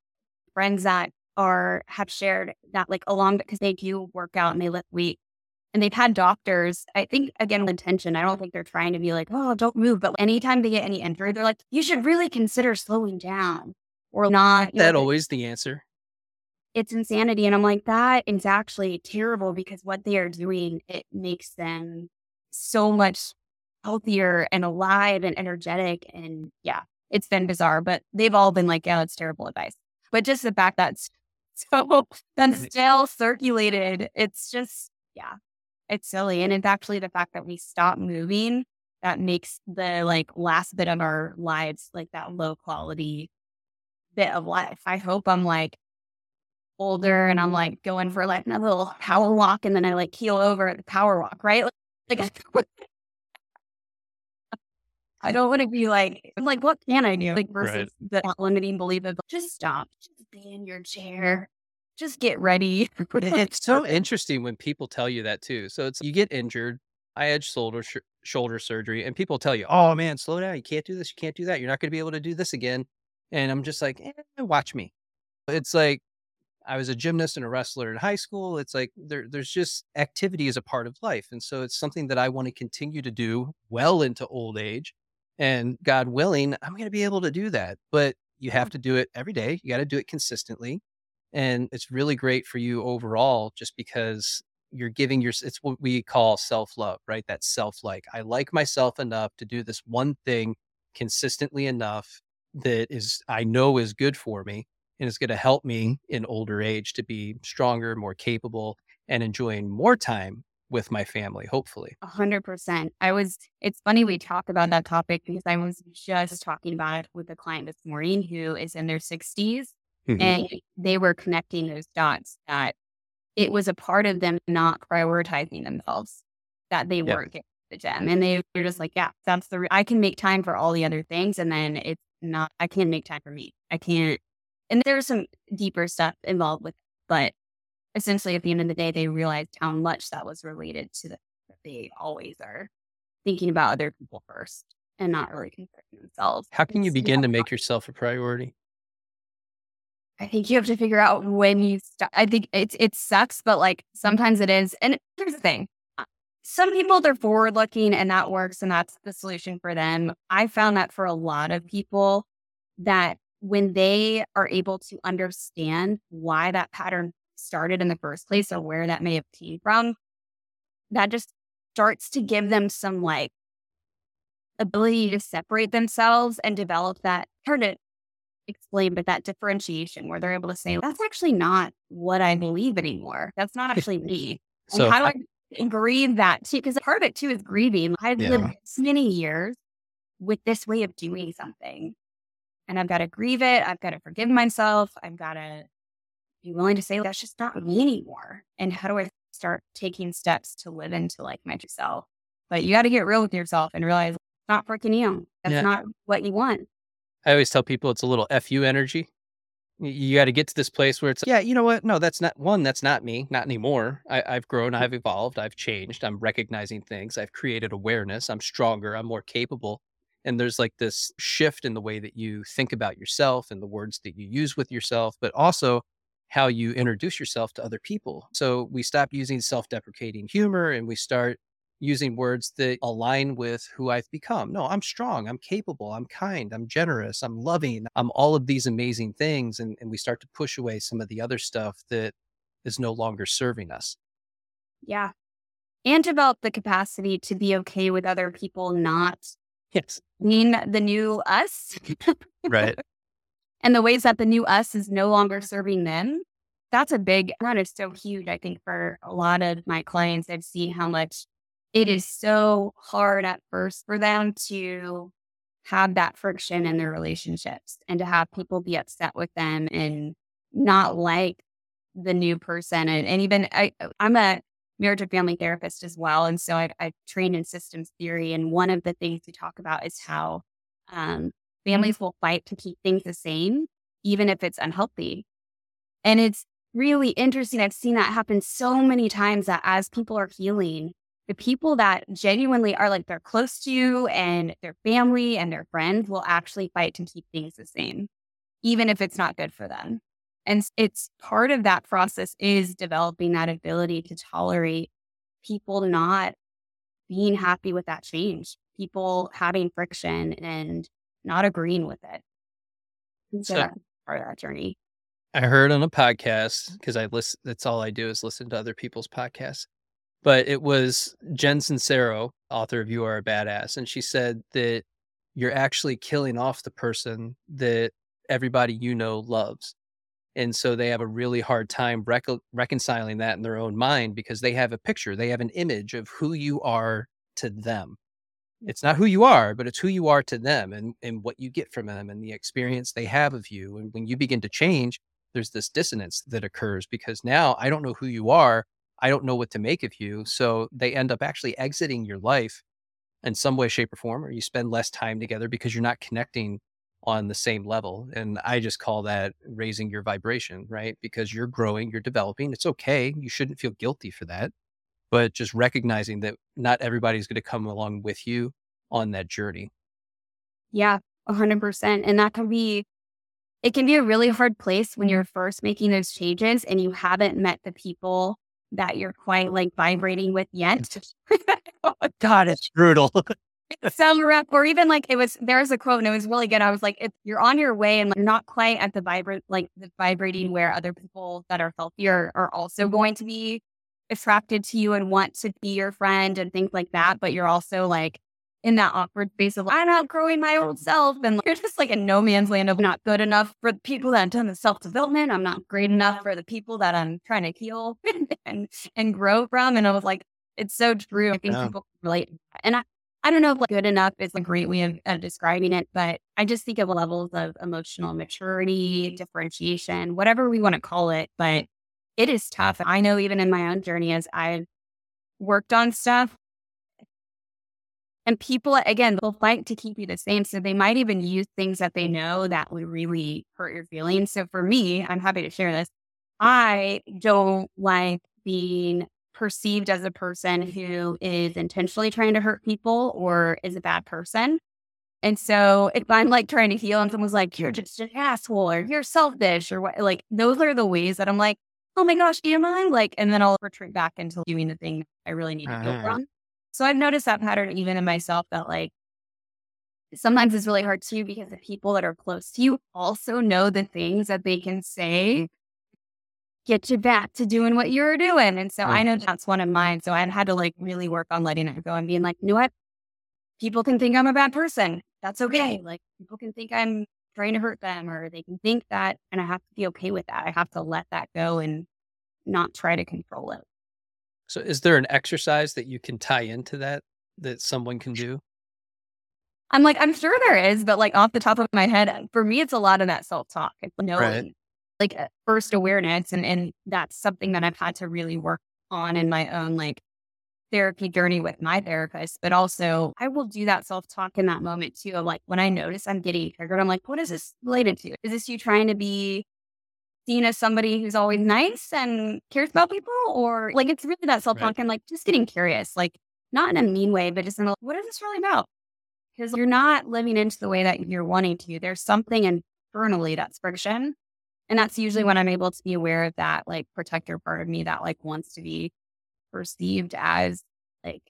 friends that are have shared that like along because they do work out and they lift weight and they've had doctors i think again with intention i don't think they're trying to be like oh don't move but anytime they get any injury they're like you should really consider slowing down or not that know, always the answer. It's insanity and i'm like that is actually terrible because what they are doing it makes them so much healthier and alive and energetic and yeah it's been bizarre but they've all been like yeah it's terrible advice. But just the fact that's so that's still circulated, it's just, yeah, it's silly. And it's actually the fact that we stop moving that makes the like last bit of our lives like that low quality bit of life. I hope I'm like older and I'm like going for like a little power walk and then I like heel over at the power walk, right? Like, like I don't want to be like, I'm like, what can I do? Like versus right. the limiting belief of just stop, just be in your chair, just get ready. it's so interesting when people tell you that too. So it's you get injured. I had shoulder sh- shoulder surgery, and people tell you, "Oh man, slow down. You can't do this. You can't do that. You're not going to be able to do this again." And I'm just like, eh, "Watch me." It's like I was a gymnast and a wrestler in high school. It's like there, there's just activity is a part of life, and so it's something that I want to continue to do well into old age and God willing, I'm going to be able to do that. But you have to do it every day. You got to do it consistently. And it's really great for you overall, just because you're giving your, it's what we call self love, right? That self like. I like myself enough to do this one thing consistently enough that is, I know is good for me and it's going to help me in older age to be stronger, more capable, and enjoying more time with my family, hopefully. A hundred percent. I was, it's funny we talk about that topic because I was just talking about it with a client this morning who is in their 60s mm-hmm. and they were connecting those dots that it was a part of them not prioritizing themselves, that they weren't getting the gym. And they were just like, yeah, that's the, re- I can make time for all the other things. And then it's not, I can't make time for me. I can't. And there's some deeper stuff involved with, it, but essentially at the end of the day, they realized how much that was related to the that they always are thinking about other people first and not really considering themselves. How can you begin to make yourself a priority? I think you have to figure out when you stop. I think it's it sucks, but like sometimes it is. And here's the thing: some people they're forward looking, and that works, and that's the solution for them. I found that for a lot of people, that when they are able to understand why that pattern started in the first place or where that may have came from, that just starts to give them some like ability to separate themselves and develop that hard to explain, but that differentiation where they're able to say, that's actually not what I believe anymore. That's not actually me. And So how do I I grieve that too? Because part of it too is grieving. I've Yeah. lived many years with this way of doing something. And I've got to grieve it. I've got to forgive myself. I've got to be willing to say that's just not me anymore. And how do I start taking steps to live into like my true self? But you got to get real with yourself and realize it's not freaking you. That's Yeah. not what you want. I always tell people it's a little FU energy. You got to get to this place where it's, yeah, you know what? No, that's not one, that's not me, not anymore. I, I've grown, mm. I've evolved, I've changed, I'm recognizing things, I've created awareness, I'm stronger, I'm more capable. And there's like this shift in the way that you think about yourself and the words that you use with yourself, but also how you introduce yourself to other people. So we stop using self deprecating humor and we start using words that align with who I've become. No, I'm strong, I'm capable, I'm kind, I'm generous, I'm loving, I'm all of these amazing things. And, and we start to push away some of the other stuff that is no longer serving us. Yeah. And develop the capacity to be okay with other people not Yes. being the new us Right. and the ways that the new us is no longer serving them. That's a big run. It's so huge, I think, for a lot of my clients. I've seen how much it is so hard at first for them to have that friction in their relationships and to have people be upset with them and not like the new person. And, and even I, I'm a marriage and family therapist as well. And so I, I train in systems theory. And one of the things we talk about is how um, families will fight to keep things the same, even if it's unhealthy. And it's really interesting. I've seen that happen so many times that as people are healing, the people that genuinely are like they're close to you and their family and their friends will actually fight to keep things the same, even if it's not good for them. And it's part of that process is developing that ability to tolerate people not being happy with that change, people having friction and not agreeing with it. So So that's part of that journey. I heard on a podcast mm. because I listen, that's all I do is listen to other people's podcasts. But it was Jen Sincero, author of You Are a Badass. And she said that you're actually killing off the person that everybody you know loves. And so they have a really hard time reco- reconciling that in their own mind because they have a picture, they have an image of who you are to them. Mm. It's not who you are, but it's who you are to them and, and what you get from them and the experience they have of you. And when you begin to change, there's this dissonance that occurs because now I don't know who you are. I don't know what to make of you. So they end up actually exiting your life in some way, shape, or form, or you spend less time together because you're not connecting on the same level. And I just call that raising your vibration, right? Because you're growing, you're developing. It's okay. You shouldn't feel guilty for that. But just recognizing that not everybody's going to come along with you on that journey. Yeah, 100%. And that can be, it can be a really hard place when mm. you're first making those changes and you haven't met the people that you're quite like vibrating with yet. oh, God, it's It's brutal. Some rep, Or even like it was, there's a quote and it was really good. I was like, if you're on your way and like, you're not quite at the vibrant, like the vibrating where other people that are healthier are also going to be attracted to you and want to be your friend and things like that. But you're also like in that awkward space of like, I'm outgrowing my old self. And like, you're just like in no man's land of not good enough for the people that have done the self development. I'm not great enough for the people that I'm trying to heal and, and grow from. And I was like, it's so true. I think Yeah. people relate. And I, I don't know if like good enough is a great way of, of describing it, but I just think of levels of emotional maturity, differentiation, whatever we want to call it. But it is tough. I know even in my own journey as I've worked on stuff, and people, again, they'll fight to keep you the same. So they might even use things that they know that would really hurt your feelings. So for me, I'm happy to share this. I don't like being perceived as a person who is intentionally trying to hurt people or is a bad person. And so if I'm like trying to heal and someone's like, you're just an asshole or you're selfish or what, like those are the ways that I'm like, oh my gosh, you am I? Like, and then I'll retreat back into doing the thing I really need to uh-huh. heal from. So I've noticed that pattern even in myself that like sometimes it's really hard too because the people that are close to you also know the things that they can say get you back to doing what you were doing. And so I know that's one of mine. So I had to like really work on letting it go and being like, you know what? People can think I'm a bad person. That's okay. Like people can think I'm trying to hurt them or they can think that. And I have to be okay with that. I have to let that go and not try to control it. So is there an exercise that you can tie into that that someone can do? I'm like, I'm sure there is, but like off the top of my head, for me, it's a lot of that self talk. It's knowing, right. like uh, first awareness, and and that's something that I've had to really work on in my own like therapy journey with my therapist. But also, I will do that self talk in that moment too. Of like when I notice I'm getting triggered, I'm like, what is this related to? Is this you trying to be seen as somebody who's always nice and cares about people, or like it's really that self talk right. and like just getting curious, like not in a mean way, but just in a what is this really about? because you're not living into the way that you're wanting to. There's something internally that's friction. And that's usually when I'm able to be aware of that, like protector part of me that like wants to be perceived as like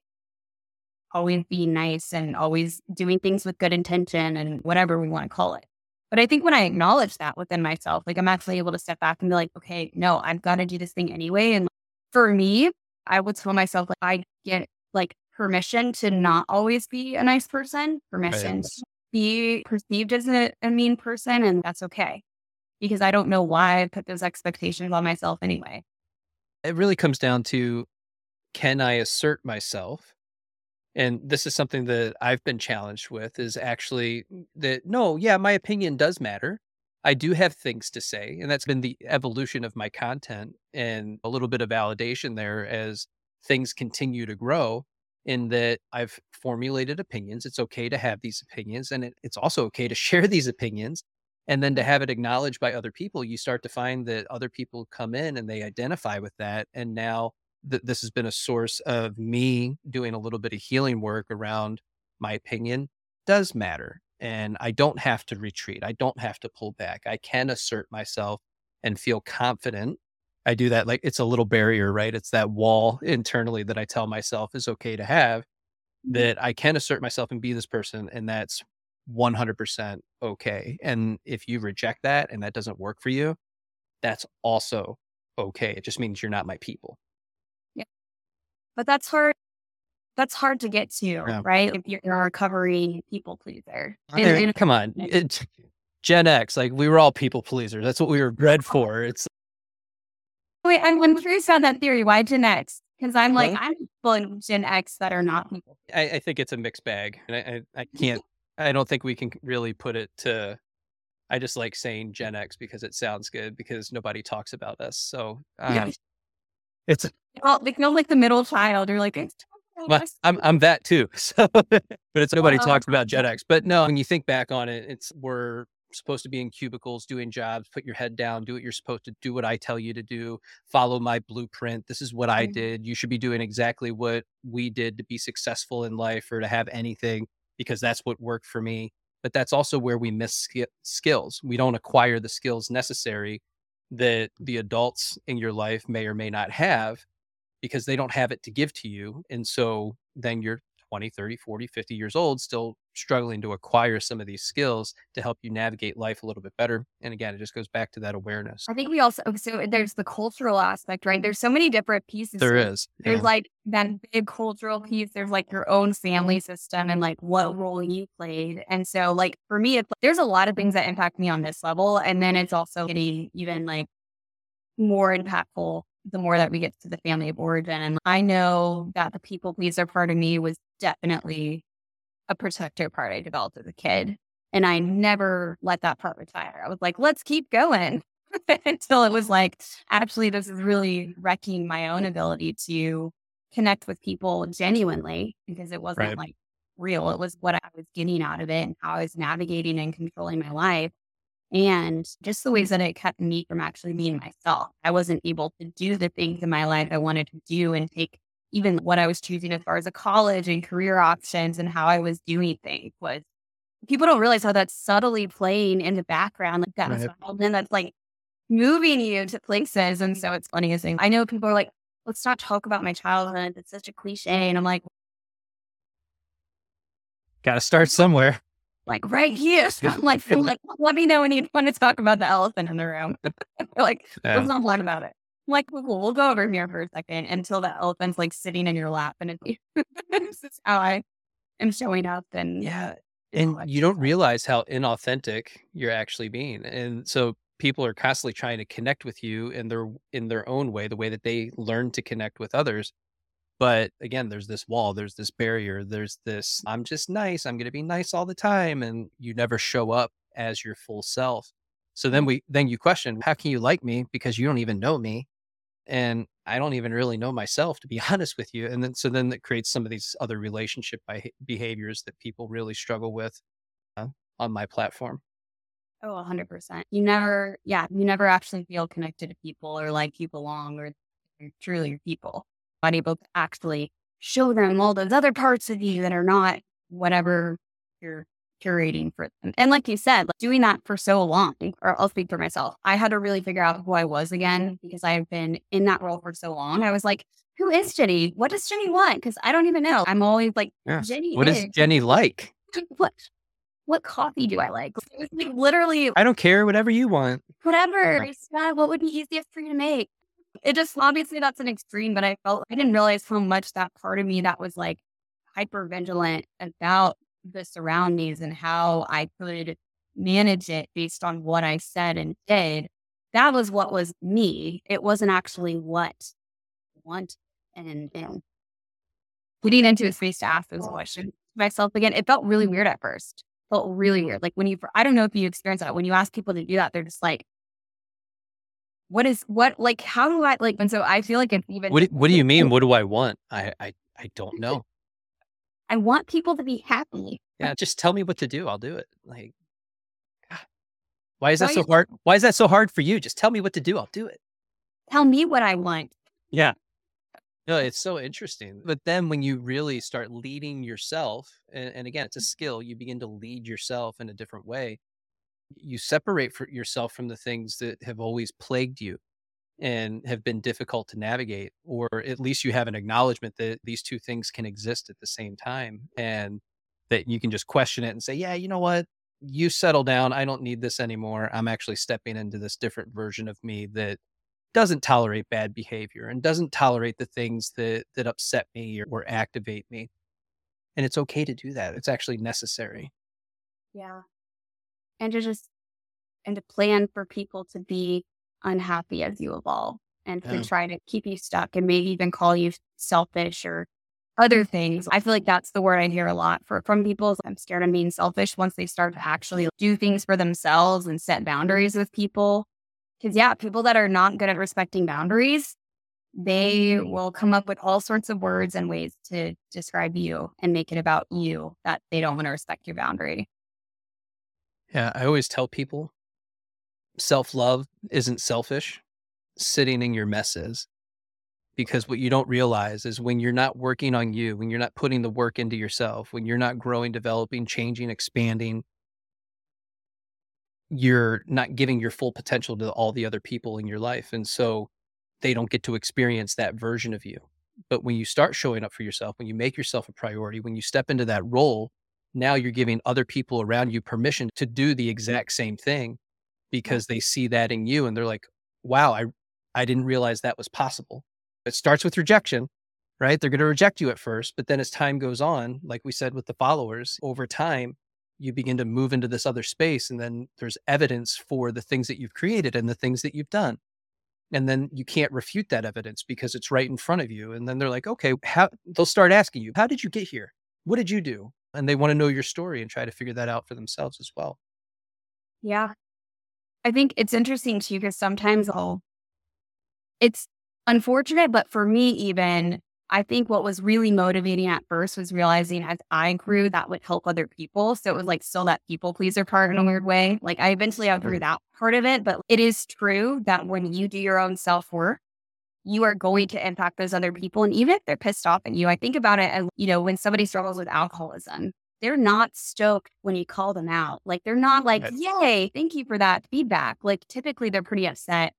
always being nice and always doing things with good intention and whatever we want to call it. But I think when I acknowledge that within myself, like I'm actually able to step back and be like, okay, no, I've got to do this thing anyway. And for me, I would tell myself like I get like permission to not always be a nice person, permission to be perceived as a, a mean person, and that's okay. Because I don't know why I put those expectations on myself anyway. It really comes down to can I assert myself? And this is something that I've been challenged with is actually that no, yeah, my opinion does matter. I do have things to say. And that's been the evolution of my content and a little bit of validation there as things continue to grow in that I've formulated opinions. It's okay to have these opinions, and it, it's also okay to share these opinions. And then to have it acknowledged by other people, you start to find that other people come in and they identify with that. And now th- this has been a source of me doing a little bit of healing work around my opinion does matter. And I don't have to retreat. I don't have to pull back. I can assert myself and feel confident I do that like it's a little barrier, right? It's that wall internally that I tell myself is okay to have mm-hmm. that I can assert myself and be this person and that's 100% okay. And if you reject that and that doesn't work for you, that's also okay. It just means you're not my people. But that's hard that's hard to get to, yeah. right? If you're a recovery people pleaser. And, and, come on. It, Gen X, like we were all people pleasers. That's what we were bred for. It's Wait, I'm, I'm curious about that theory. Why Gen X? Because I'm like, I'm people in Gen X that are not people. I, I think it's a mixed bag. And I, I, I can't, I don't think we can really put it to, I just like saying Gen X because it sounds good because nobody talks about us. So, um, yeah. It's, well, they feel like the middle child or like, well, I'm I'm that too. So, but it's nobody talks about Gen X. But no, when you think back on it, it's we're supposed to be in cubicles doing jobs, put your head down, do what you're supposed to do, what I tell you to do, follow my blueprint. This is what I mm-hmm. did. You should be doing exactly what we did to be successful in life or to have anything because that's what worked for me. But that's also where we miss sk- skills. We don't acquire the skills necessary that the adults in your life may or may not have because they don't have it to give to you. And so then you're 20, 30, 40, 50 years old, still struggling to acquire some of these skills to help you navigate life a little bit better. And again, it just goes back to that awareness. I think we also, oh, so there's the cultural aspect, right? There's so many different pieces. There is. There's yeah. like that big cultural piece. There's like your own family system and like what role you played. And so, like, for me, it's, there's a lot of things that impact me on this level. And then it's also getting even like more impactful the more that we get to the family of origin. And I know that the people pleaser part of me was definitely a protector part I developed as a kid. And I never let that part retire. I was like, let's keep going until it was like, actually, this is really wrecking my own ability to connect with people genuinely because it wasn't right. like real. It was what I was getting out of it and how I was navigating and controlling my life. And just the ways mm. that it kept me from actually being myself. I wasn't able to do the things in my life I wanted to do and take even what I was choosing as far as a college and career options and how I was doing things was people don't realize how that's subtly playing in the background. Like that right. and then that's like moving you to places. And so it's funny as thing. I know people are like, let's not talk about my childhood. It's such a cliche. And I'm like, gotta start somewhere like right here. I'm like, like, let me know when you want to talk about the elephant in the room. like, yeah. let's not talk about it. I'm like, cool, we'll go over here for a second until the elephant's like sitting in your lap. And it's this is how I am showing up. And yeah. And you don't realize how inauthentic you're actually being. And so people are constantly trying to connect with you in their in their own way, the way that they learn to connect with others. But again, there's this wall, there's this barrier, there's this I'm just nice, I'm going to be nice all the time and you never show up as your full self. So then we then you question, how can you like me because you don't even know me? And I don't even really know myself to be honest with you. And then so then that creates some of these other relationship behaviors that people really struggle with uh, on my platform. Oh, 100%. You never, yeah, you never actually feel connected to people or like you belong or you're truly your people able to actually show them all those other parts of you that are not whatever you're curating for them. And like you said, like doing that for so long, or I'll speak for myself, I had to really figure out who I was again because I've been in that role for so long. I was like, who is Jenny? What does Jenny want? Because I don't even know. I'm always like, yeah. Jenny. What is, is Jenny like? What? What coffee do I like? like literally, I don't care. Whatever you want. Whatever. What would be easiest for you to make? It just obviously that's an extreme, but I felt I didn't realize how much that part of me that was like hyper vigilant about the surroundings and how I could manage it based on what I said and did. That was what was me. It wasn't actually what I want and, and getting into a space to ask those questions myself again. It felt really weird at first. Felt really weird. Like when you, I don't know if you experience that. When you ask people to do that, they're just like, what is what like how do I like and so I feel like it's even what do, what do you mean? What do I want? I I I don't know. I want people to be happy. Yeah just tell me what to do. I'll do it. Like why is that why so hard why is that so hard for you? Just tell me what to do. I'll do it. Tell me what I want. Yeah. No, it's so interesting. But then when you really start leading yourself, and, and, again, it's a mm. skill, you begin to lead yourself in a different way you separate for yourself from the things that have always plagued you and have been difficult to navigate or at least you have an acknowledgement that these two things can exist at the same time and that you can just question it and say yeah you know what? You settle down. I don't need this anymore. I'm actually stepping into this different version of me that doesn't tolerate bad behavior and doesn't tolerate the things that that upset me or, or activate me. And it's okay to do that. It's actually necessary. Yeah and to just and to plan for people to be unhappy as you evolve and yeah. to try to keep you stuck and maybe even call you selfish or other things. I feel like that's the word I hear a lot for, from people. I'm scared of being selfish once they start to actually do things for themselves and set boundaries with people. Because, yeah, people that are not good at respecting boundaries, they will come up with all sorts of words and ways to describe you and make it about you that they don't want to respect your boundary. Yeah, I always tell people self love isn't selfish, sitting in your mess is. Because what you don't realize is when you're not working on you, when you're not putting the work into yourself, when you're not growing, developing, changing, expanding, you're not giving your full potential to all the other people in your life. And so they don't get to experience that version of you. But when you start showing up for yourself, when you make yourself a priority, when you step into that role, now you're giving other people around you permission to do the mm-hmm. exact same thing because they see that in you and they're like, wow, I, I didn't realize that was possible. It starts with rejection, right? They're going to reject you at first, but then as time goes on, like we said with the followers, over time, you begin to move into this other space and then there's evidence for the things that you've created and the things that you've done. And then you can't refute that evidence because it's right in front of you and then they're like okay how they'll start asking you how did you get here? What did you do and they want to know your story and try to figure that out for themselves as well. Yeah. I think it's interesting too, because sometimes I'll, it's unfortunate, but for me, even I think what was really motivating at first was realizing as I grew, that would help other people. So it was like still that people pleaser part in a weird way. Like I eventually outgrew mm. that part of it, but it is true that when you do your own self work, you are going to impact those other people. And even if they're pissed off at you, I think about it and, you know, when somebody struggles with alcoholism, they're not stoked when you call them out. Like they're not like, yay, thank you for that feedback. Like typically they're pretty upset.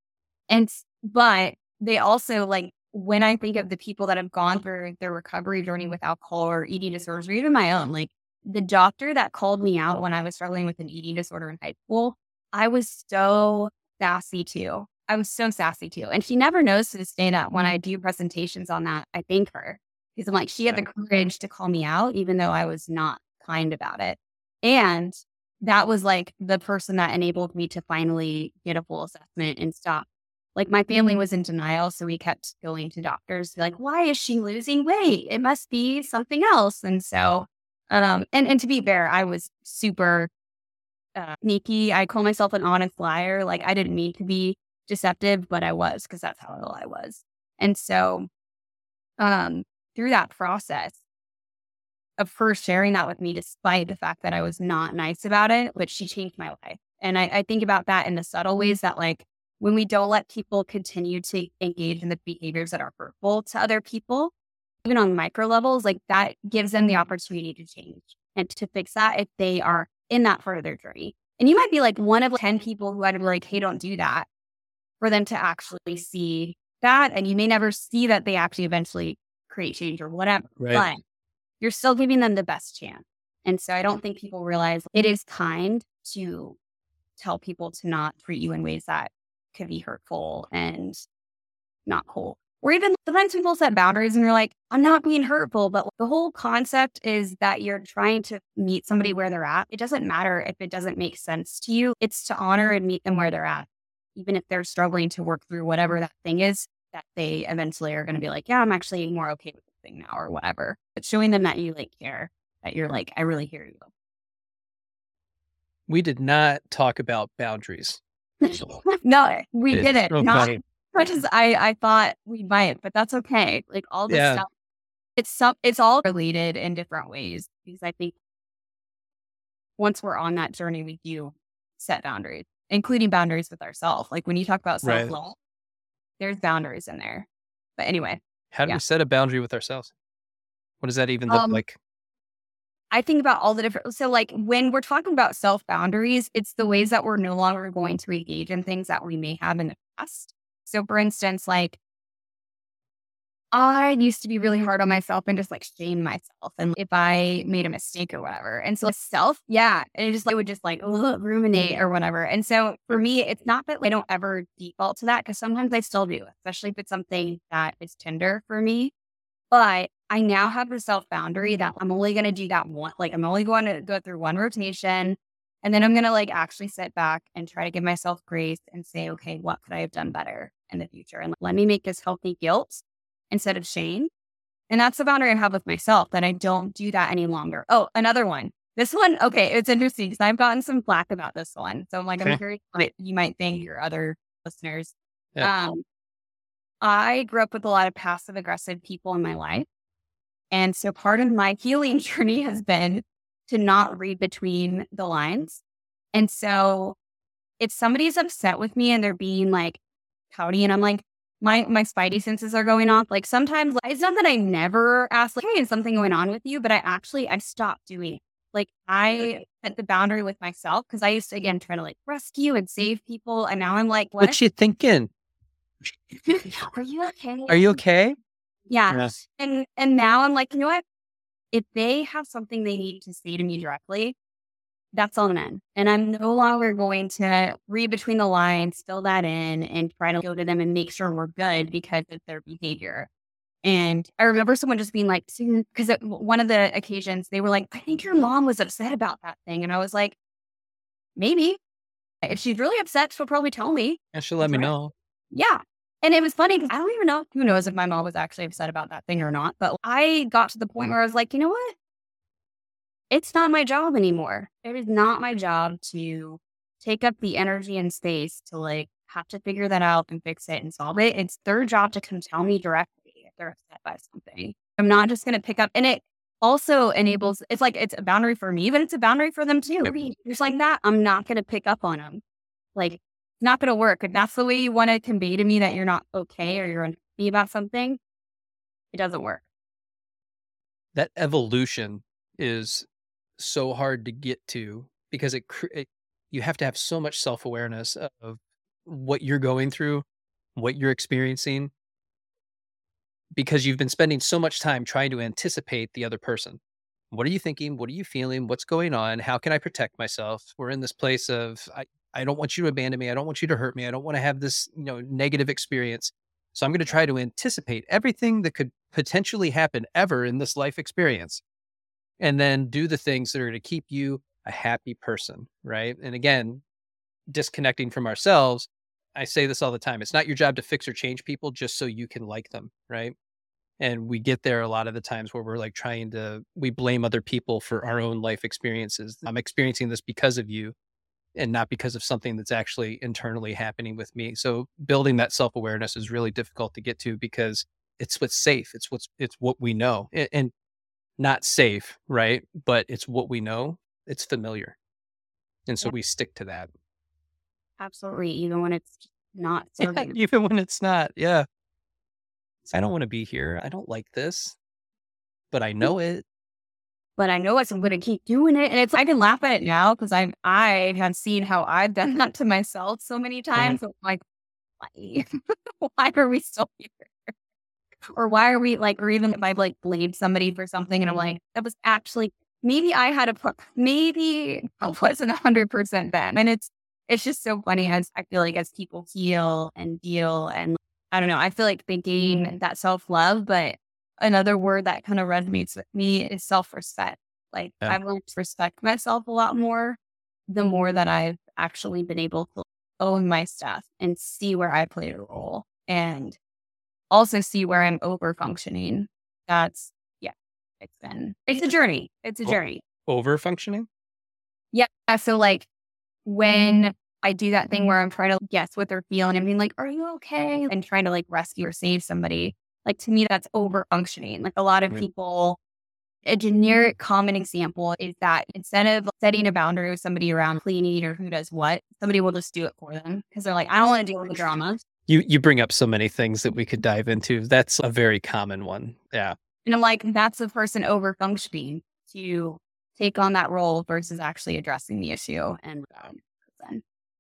And, but they also like when I think of the people that have gone through their recovery journey with alcohol or eating disorders, or even my own, like the doctor that called me out when I was struggling with an eating disorder in high school, I was so sassy too. I was so sassy too. And she never knows to this day that when I do presentations on that, I thank her because I'm like, she had the courage to call me out, even though I was not kind about it. And that was like the person that enabled me to finally get a full assessment and stop like my family was in denial. So we kept going to doctors, like, why is she losing weight? It must be something else. And so, um, and, and to be fair, I was super uh, sneaky. I call myself an honest liar. Like I didn't mean to be deceptive, but I was because that's how I was. And so, um, through that process of her sharing that with me, despite the fact that I was not nice about it, but she changed my life. And I, I think about that in the subtle ways that like when we don't let people continue to engage in the behaviors that are hurtful to other people, even on micro levels, like that gives them the opportunity to change and to fix that if they are in that their journey. And you might be like one of 10 people who I'd be like, hey, don't do that for them to actually see that. And you may never see that they actually eventually create change or whatever, right. but you're still giving them the best chance. And so I don't think people realize it is kind to tell people to not treat you in ways that could be hurtful and not cool. Or even sometimes people set boundaries and you're like, I'm not being hurtful. But the whole concept is that you're trying to meet somebody where they're at. It doesn't matter if it doesn't make sense to you, it's to honor and meet them where they're at. Even if they're struggling to work through whatever that thing is, that they eventually are going to be like, yeah, I'm actually more okay with this thing now or whatever. But showing them that you like care, that you're like, I really hear you. We did not talk about boundaries no, eh, we did it. Not as much as I, I thought we might, but that's okay. Like all this yeah. stuff, it's some, it's all related in different ways because I think once we're on that journey, we do set boundaries, including boundaries with ourselves. Like when you talk about self love, right. there's boundaries in there. But anyway, how do yeah. we set a boundary with ourselves? What does that even look um, like? I think about all the different, so like when we're talking about self boundaries, it's the ways that we're no longer going to engage in things that we may have in the past. So, for instance, like I used to be really hard on myself and just like shame myself. And if I made a mistake or whatever. And so self, yeah. And it just like would just like ugh, ruminate or whatever. And so for me, it's not that I don't ever default to that because sometimes I still do, especially if it's something that is tender for me. But I now have the self boundary that I'm only going to do that one. Like, I'm only going to go through one rotation. And then I'm going to like actually sit back and try to give myself grace and say, okay, what could I have done better in the future? And let me make this healthy guilt instead of shame. And that's the boundary I have with myself that I don't do that any longer. Oh, another one. This one, okay, it's interesting because I've gotten some flack about this one. So I'm like, okay. I'm curious what you might think, your other listeners. Yeah. Um, I grew up with a lot of passive aggressive people in my life. And so part of my healing journey has been to not read between the lines. And so if somebody's upset with me and they're being like pouty and I'm like, my my spidey senses are going off. Like sometimes like, it's not that I never ask like, hey, is something going on with you? But I actually I stopped doing it. Like I set the boundary with myself because I used to again try to like rescue and save people. And now I'm like, what? What's you thinking? Are you okay? Are you okay? Yeah. Yes. And and now I'm like, you know what? If they have something they need to say to me directly, that's on them. And I'm no longer going to read between the lines, fill that in, and try to go to them and make sure we're good because of their behavior. And I remember someone just being like, because one of the occasions they were like, I think your mom was upset about that thing. And I was like, maybe. If she's really upset, she'll probably tell me. And she'll let me know. Yeah. And it was funny because I don't even know who knows if my mom was actually upset about that thing or not. But I got to the point where I was like, you know what? It's not my job anymore. It is not my job to take up the energy and space to like have to figure that out and fix it and solve it. It's their job to come tell me directly. If they're upset by something. I'm not just going to pick up. And it also enables, it's like it's a boundary for me, but it's a boundary for them too. Yep. Just like that, I'm not going to pick up on them. Like, not going to work. If that's the way you want to convey to me that you're not okay or you're unhappy about something, it doesn't work. That evolution is so hard to get to because it, it you have to have so much self awareness of what you're going through, what you're experiencing, because you've been spending so much time trying to anticipate the other person. What are you thinking? What are you feeling? What's going on? How can I protect myself? We're in this place of I, I don't want you to abandon me. I don't want you to hurt me. I don't want to have this, you know, negative experience. So I'm going to try to anticipate everything that could potentially happen ever in this life experience and then do the things that are to keep you a happy person, right? And again, disconnecting from ourselves, I say this all the time. It's not your job to fix or change people just so you can like them, right? And we get there a lot of the times where we're like trying to, we blame other people for our own life experiences. I'm experiencing this because of you and not because of something that's actually internally happening with me. So building that self awareness is really difficult to get to because it's what's safe. It's what's, it's what we know and, and not safe, right? But it's what we know. It's familiar. And so yeah. we stick to that. Absolutely. Even when it's not serving. Yeah, even when it's not. Yeah. I don't want to be here. I don't like this, but I know it. But I know it, so I'm going to keep doing it. And it's, I can laugh at it now because I I have seen how I've done that to myself so many mm-hmm. times. So like, why? why are we still here? Or why are we like, or even if I've like blamed somebody for something and I'm like, that was actually, maybe I had a, maybe I wasn't 100% then. And it's, it's just so funny as I feel like as people heal and deal and I don't know, I feel like they gain that self love, but another word that kind of resonates with me is self respect. Like yeah. I've learned to respect myself a lot more the more that I've actually been able to own my stuff and see where I play a role and also see where I'm over functioning. That's yeah, it's been it's a journey. It's a journey. Over functioning? Yeah. So like when mm. I do that thing where I'm trying to guess what they're feeling and being like, are you okay? And trying to like rescue or save somebody. Like to me, that's over functioning. Like a lot of people, a generic common example is that instead of setting a boundary with somebody around cleaning or who does what, somebody will just do it for them because they're like, I don't want to deal with the drama. You you bring up so many things that we could dive into. That's a very common one. Yeah. And I'm like, that's a person over functioning to take on that role versus actually addressing the issue. And um,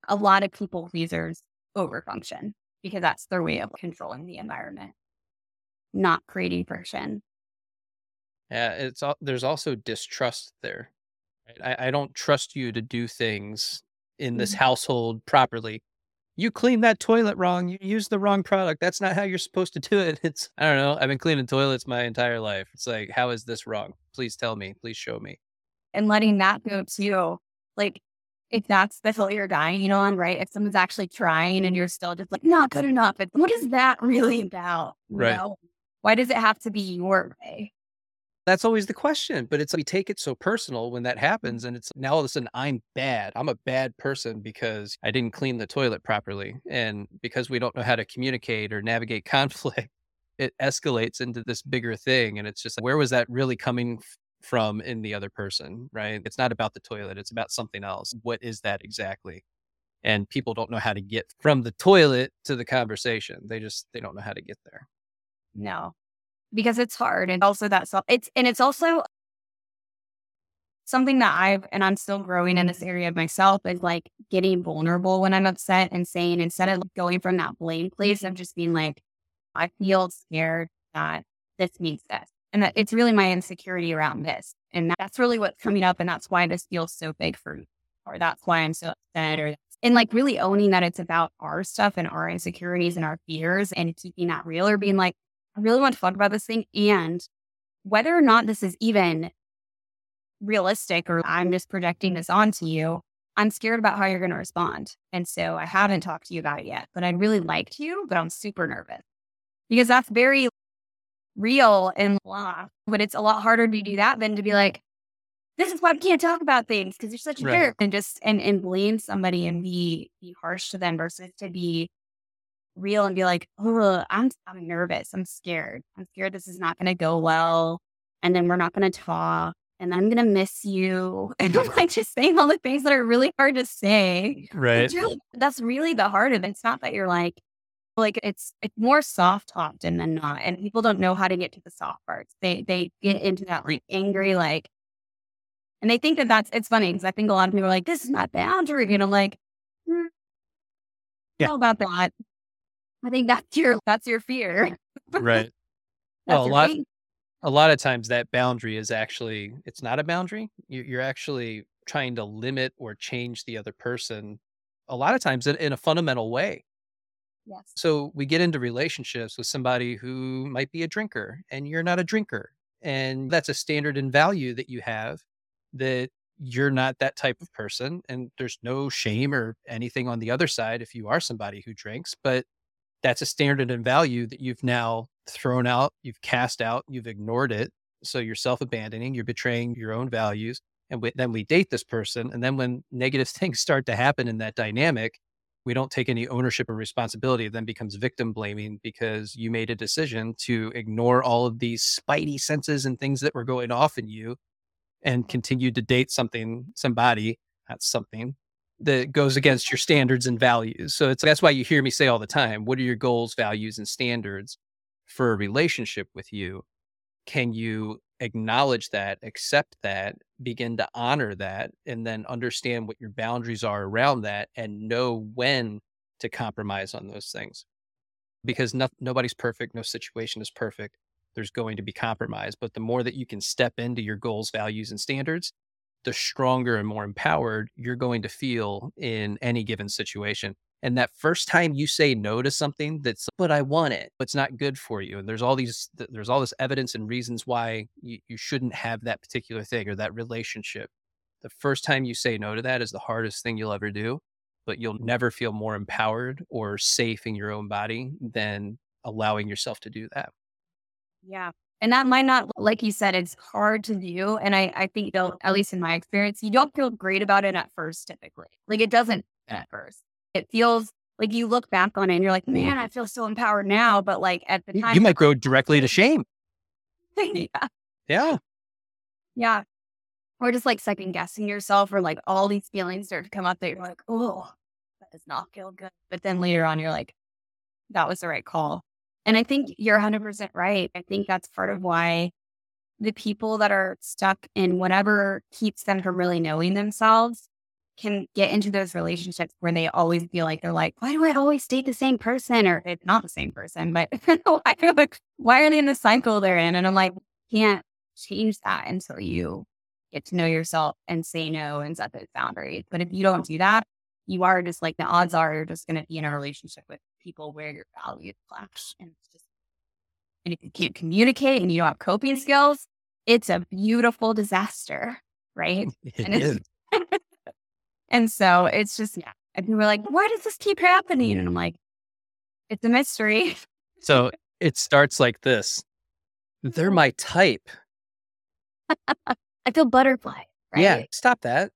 a lot of people pleasers overfunction because that's their way of controlling the environment, not creating friction. Yeah, it's all, there's also distrust there. I, I don't trust you to do things in this mm-hmm. household properly. You cleaned that toilet wrong. You used the wrong product. That's not how you're supposed to do it. It's I don't know. I've been cleaning toilets my entire life. It's like, how is this wrong? Please tell me. Please show me. And letting that go too. Like if that's the hill you're dying, you know, on right. If someone's actually trying and you're still just like not good enough, it's, what is that really about? Right. Know? Why does it have to be your way? That's always the question. But it's we take it so personal when that mm-hmm. happens, and it's now all of a sudden I'm bad. I'm a bad person because I didn't clean the toilet properly, and because we don't know how to communicate or navigate conflict. It escalates into this bigger thing. And it's just where was that really coming from in the other person, right? It's not about the toilet, it's about something else. What is that exactly? And people don't know how to get from the toilet to the conversation. They just they don't know how to get there. No. Because it's hard and also that's it's and it's also something that I've and I'm still growing in this area of myself is like getting vulnerable when I'm upset and saying instead of going from that blame place of just being like, I feel scared that this means this and that it's really my insecurity around this. And that's really what's coming up. And that's why this feels so big for me. Or that's why I'm so upset. Or and like really owning that it's about our stuff and our insecurities and our fears and keeping that real or being like, I really want to talk about this thing. And whether or not this is even realistic or I'm just projecting this onto you, I'm scared about how you're going to respond. And so I haven't talked to you about it yet, but I'd really like to, but I'm super nervous because that's very real and blah. But it's a lot harder to do that than to be like, this is why we can't talk about things because you're such a right. jerk and just and, and blame somebody and be be harsh to them versus to be real and be like, oh, I'm, I'm nervous. I'm scared. I'm scared this is not going to go well. And then we're not going to talk. And I'm going to miss you. And I'm like just saying all the things that are really hard to say. Right. Really, that's really the heart of it. It's not that you're like, like it's it's more soft often than not and people don't know how to get to the soft parts they they get into that like angry like and they think that that's it's funny because i think a lot of people are like this is my boundary and i'm like hmm, yeah how about that i think that's your that's your fear right well a lot thing. a lot of times that boundary is actually it's not a boundary you're actually trying to limit or change the other person a lot of times in, in a fundamental way Yes. So we get into relationships with somebody who might be a drinker and you're not a drinker. And that's a standard and value that you have that you're not that type of person. And there's no shame or anything on the other side if you are somebody who drinks, but that's a standard and value that you've now thrown out, you've cast out, you've ignored it. So you're self abandoning, you're betraying your own values. And we, then we date this person. And then when negative things start to happen in that dynamic, we don't take any ownership or responsibility, it then becomes victim blaming because you made a decision to ignore all of these spidey senses and things that were going off in you and continue to date something, somebody, not something that goes against your standards and values. So it's that's why you hear me say all the time, what are your goals, values, and standards for a relationship with you? Can you acknowledge that, accept that, begin to honor that, and then understand what your boundaries are around that and know when to compromise on those things. Because no, nobody's perfect, no situation is perfect. There's going to be compromise. But the more that you can step into your goals, values, and standards, the stronger and more empowered you're going to feel in any given situation. And that first time you say no to something that's, but I want it, but it's not good for you. And there's all these, there's all this evidence and reasons why you, you shouldn't have that particular thing or that relationship. The first time you say no to that is the hardest thing you'll ever do, but you'll never feel more empowered or safe in your own body than allowing yourself to do that. Yeah. And that might not, like you said, it's hard to do. And I, I think, though, at least in my experience, you don't feel great about it at first, typically. Like it doesn't at first it feels like you look back on it and you're like, man, I feel so empowered now. But like at the time, you might go directly to shame. yeah. Yeah. Yeah. Or just like second guessing yourself, or like all these feelings start to come up that you're like, oh, that does not feel good. But then later on, you're like, that was the right call. And I think you're 100% right. I think that's part of why the people that are stuck in whatever keeps them from really knowing themselves can get into those relationships where they always feel like they're like, why do I always date the same person? Or it's not the same person, but why, like, why are they in the cycle they're in? And I'm like, can't change that until you get to know yourself and say no and set those boundaries. But if you don't do that, you are just like the odds are you're just going to be in a relationship with people where your values clash. And it's just, and if you can't communicate and you don't have coping skills, it's a beautiful disaster, right? It and is. And so it's just, yeah. And people are like, why does this keep happening? And I'm mm. like, it's a mystery. So it starts like this they're mm-hmm. my type. I feel butterfly. Right? Yeah, stop that.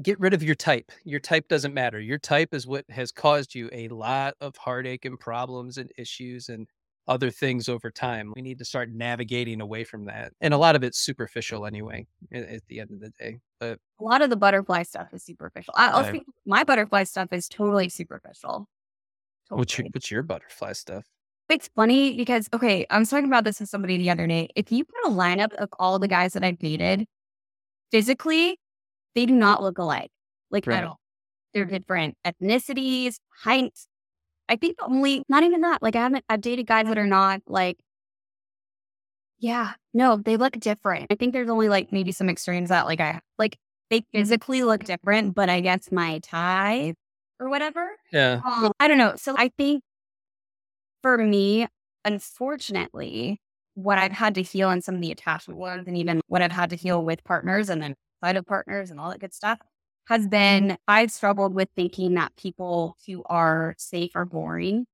Get rid of your type. Your type doesn't matter. Your type is what has caused you a lot of heartache and problems and issues and other things over time. We need to start navigating away from that. And a lot of it's superficial anyway at, the end of the day. But a lot of the butterfly stuff is superficial. I, will speak, my butterfly stuff is totally superficial. Totally. What's your what's your butterfly stuff? It's funny because okay, I was talking about this with somebody the other day. If you put a lineup of all the guys that I've dated, physically, they do not look alike. Like right. at all. They're different ethnicities, heights, I think only not even that. Like I haven't I've dated guys that are not like yeah, no, they look different. I think there's only like maybe some extremes that like I like they physically look different, but I guess my tie or whatever. Yeah. Um, I don't know. So I think for me, unfortunately, what I've had to heal in some of the attachment wounds and even what I've had to heal with partners and then side of partners and all that good stuff has been mm-hmm. I've struggled with thinking that people who are safe are boring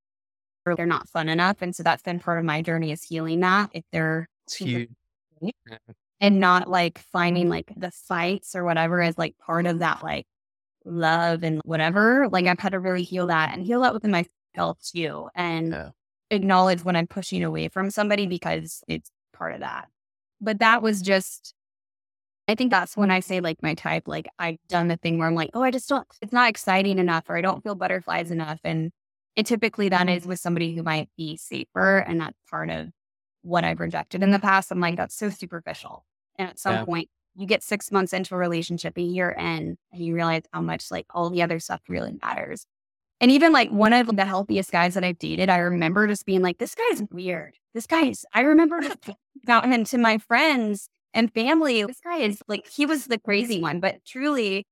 or they're not fun enough. And so that's been part of my journey is healing that if they're huge. and not like finding like the fights or whatever as like part of that like love and whatever. Like I've had to really heal that and heal that within myself too and Yeah. acknowledge when I'm pushing away from somebody because it's part of that. But that was just I think that's when I say like my type, like I've done the thing where I'm like, oh, I just don't, it's not exciting enough or I don't feel butterflies enough. And and typically that is mm-hmm. with somebody who might be safer. And that's part of what I've rejected in the past. I'm like, that's so superficial. And at some Yeah. point, you get six months into a relationship, a year in, and you realize how much like all the other stuff really matters. And even like one of the healthiest guys that I've dated, I remember just being like, this guy's weird. This guy's, I remember about him to my friends and family. This guy is like, he was the crazy one, but truly,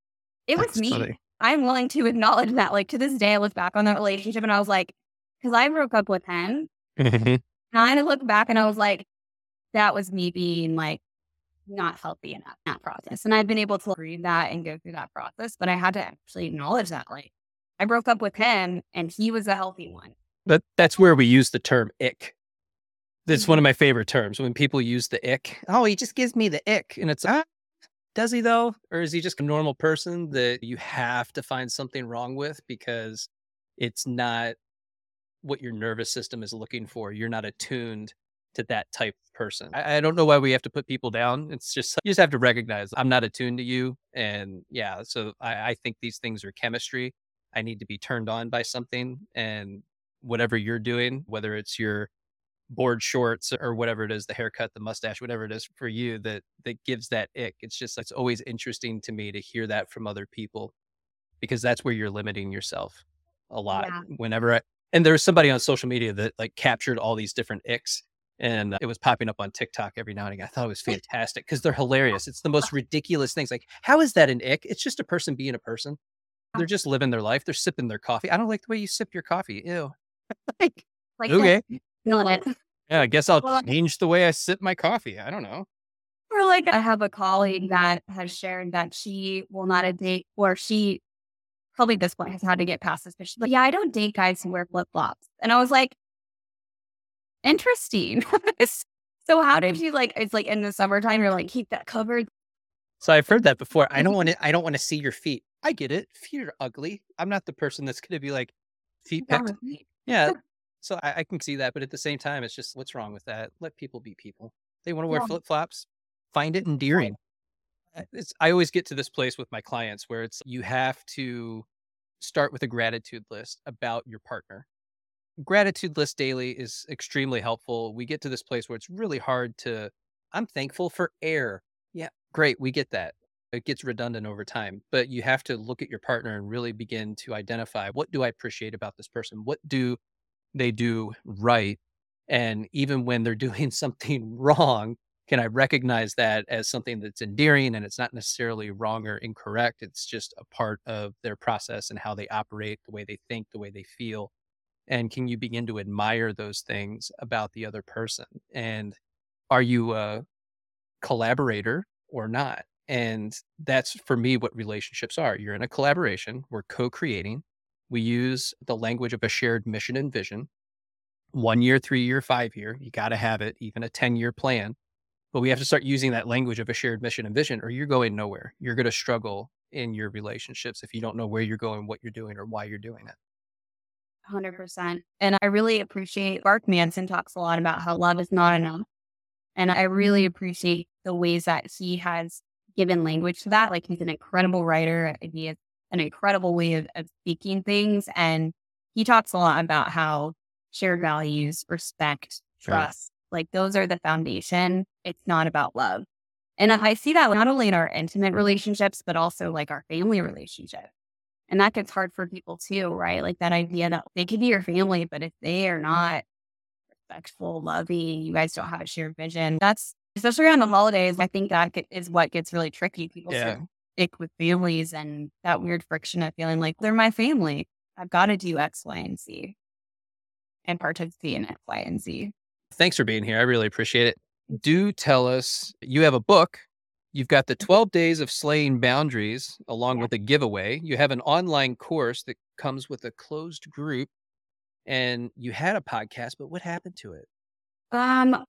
it was me. funny. I'm willing to acknowledge that. Like to this day, I look back on that relationship and I was like, because I broke up with him. And I look back and I was like, that was me being like not healthy enough in that process. And I've been able to read that and go through that process, but I had to actually acknowledge that. Like I broke up with him and he was a healthy one. But that's where we use the term ick. Mm-hmm. one of my favorite terms when people use the ick. Oh, he just gives me the ick. And it's, ah, does he though? Or is he just a normal person that you have to find something wrong with because it's not what your nervous system is looking for? You're not attuned to that type of person. I, I don't know why we have to put people down. It's just, you just have to recognize I'm not attuned to you. And yeah, so I, I think these things are chemistry. I need to be turned on by something. And whatever you're doing, whether it's your board shorts or whatever it is, the haircut, the mustache, whatever it is for you that that gives that ick. It's just it's always interesting to me to hear that from other people because that's where you're limiting yourself a lot. Yeah. Whenever I and there was somebody on social media that like captured all these different icks and it was popping up on TikTok every now and again. I thought it was fantastic because they're hilarious. It's the most ridiculous things. Like, how is that an ick? It's just a person being a person. They're just living their life. They're sipping their coffee. I don't like the way you sip your coffee. Ew. Like, like Okay. Feeling it. Yeah, I guess I'll Well, change the way I sip my coffee. I don't know. Or like I have a colleague that has shared that she will not a date or she probably at this point has had to get past this, but she's like, yeah, I don't date guys who wear flip flops. And I was like, interesting. so how did you like, it's like in the summertime, you're like, keep that covered. So I've heard that before. I don't want to. I don't want to see your feet. I get it. Feet are ugly. I'm not the person that's going to be like feet picked. Yeah. So I, I can see that, but at the same time, it's just what's wrong with that? Let people be people. They want to wear Yeah. flip flops. Find it endearing. It's. I always get to this place with my clients where it's you have to start with a gratitude list about your partner. Gratitude list daily is extremely helpful. We get to this place where it's really hard to. I'm thankful for air. Yeah, great. We get that. It gets redundant over time, but you have to look at your partner and really begin to identify what do I appreciate about this person? What do they do right? And even when they're doing something wrong, can I recognize that as something that's endearing and it's not necessarily wrong or incorrect? It's just a part of their process and how they operate, the way they think, the way they feel. And can you begin to admire those things about the other person? And are you a collaborator or not? And that's for me what relationships are. You're in a collaboration, we're co creating. We use the language of a shared mission and vision one year, three year, five year. You got to have it, even a 10 year plan. But we have to start using that language of a shared mission and vision, or you're going nowhere. You're going to struggle in your relationships if you don't know where you're going, what you're doing, or why you're doing it. 100%. And I really appreciate Mark Manson talks a lot about how love is not enough. And I really mm-hmm. appreciate the ways that he has given language to that. Like he's an incredible writer. and He has an incredible way of, of speaking things. And he talks a lot about how shared values, respect, trust, like those are the foundation. It's not about love. And I see that not only in our intimate relationships, but also like our family relationship. And that gets hard for people too, right? Like that idea that they could be your family, but if they are not respectful, loving, you guys don't have a shared vision. That's especially around the holidays. I think that is what gets really tricky. People Yeah. Stick with families and that weird friction of feeling like they're my family. I've got to do X, Y, and Z and participate in X, Y, and Z. Thanks for being here. I really appreciate it. Do tell us you have a book. You've got the 12 days of slaying boundaries along Yeah. with a giveaway. You have an online course that comes with a closed group and you had a podcast, but what happened to it? Um,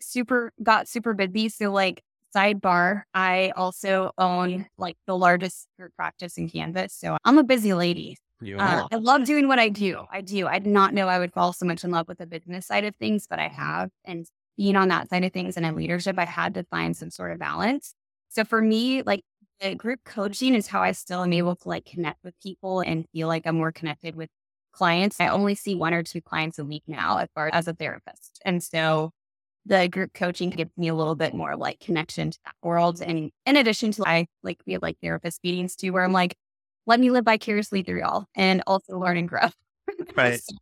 super got super busy. So like sidebar, I also own like the largest group practice in Kansas. So I'm a busy lady. You uh, I love doing what I do. I do. I did not know I would fall so much in love with the business side of things, but I have. And being on that side of things and in leadership, I had to find some sort of balance. So for me, like the group coaching is how I still am able to like connect with people and feel like I'm more connected with clients. I only see one or two clients a week now as far as a therapist. And so the group coaching gives me a little bit more like connection to that world. And in addition to I like we have like therapist meetings too, where I'm like, let me live vicariously through y'all and also learn and grow. Right. so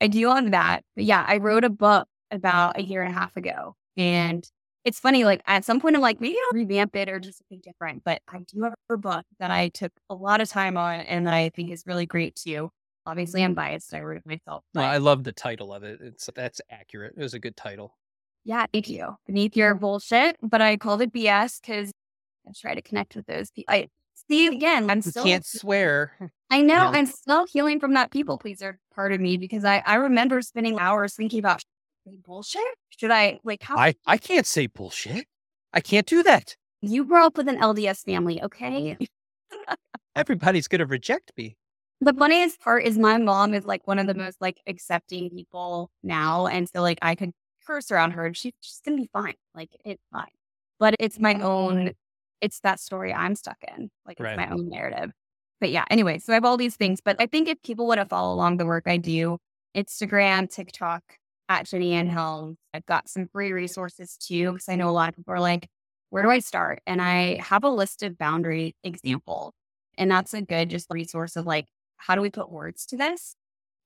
I do on that. But yeah, I wrote a book about a year and a half ago. And it's funny, like at some point I'm like, maybe I'll revamp it or just something different. But I do have a book that I took a lot of time on and that I think is really great too. Obviously I'm biased. I wrote it myself. Well, I love the title of it. It's that's accurate. It was a good title. Yeah, thank you. Beneath your bullshit, but I called it BS because I try to connect with those people. I see again. I'm still can't swear. I know yeah. I'm still healing from that people pleaser part of me because I I remember spending hours thinking about bullshit. Should I like how? I I can't say bullshit. I can't do that. You grew up with an LDS family, okay? Everybody's gonna reject me. The funniest part is my mom is like one of the most like accepting people now, and so like I could curse around her and she, she's gonna be fine. Like it's fine. But it's my own, it's that story I'm stuck in. Like it's right. my own narrative. But yeah, anyway, so I have all these things. But I think if people want to follow along the work I do, Instagram, TikTok, at Jenny Ann Helms. I've got some free resources too, because I know a lot of people are like, where do I start? And I have a list of boundary examples. And that's a good just resource of like, how do we put words to this?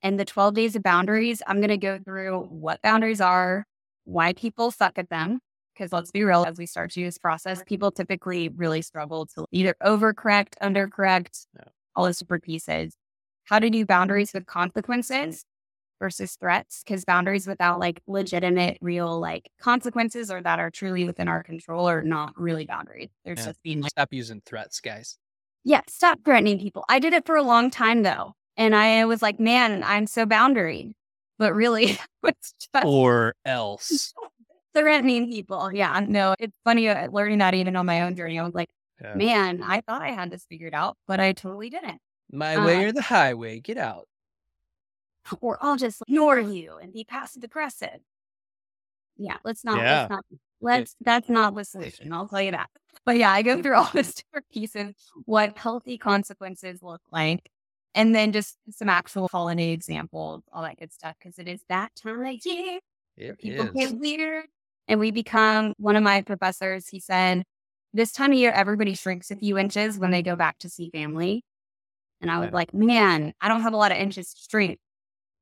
And the 12 days of boundaries, I'm going to go through what boundaries are, why people suck at them. Because let's be real, as we start to use process, people typically really struggle to either overcorrect, undercorrect, yeah. all those different pieces. How to do boundaries with consequences versus threats because boundaries without like legitimate real like consequences or that are truly within our control are not really boundaries they're yeah. just being like stop using threats guys yeah stop threatening people i did it for a long time though and i was like man i'm so boundary but really it's just or else threatening people yeah no it's funny uh, learning that even on my own journey i was like yeah. man i thought i had this figured out but i totally didn't my way uh, or the highway get out or I'll just ignore you and be passive aggressive. Yeah, let's not. Yeah. Let's not. Let's. That's not the solution. I'll tell you that. But yeah, I go through all this different pieces, what healthy consequences look like, and then just some actual holiday examples, all that good stuff, because it is that time of year. It People is. get weird, and we become. One of my professors, he said, this time of year, everybody shrinks a few inches when they go back to see family. And I was like, man, I don't have a lot of inches to shrink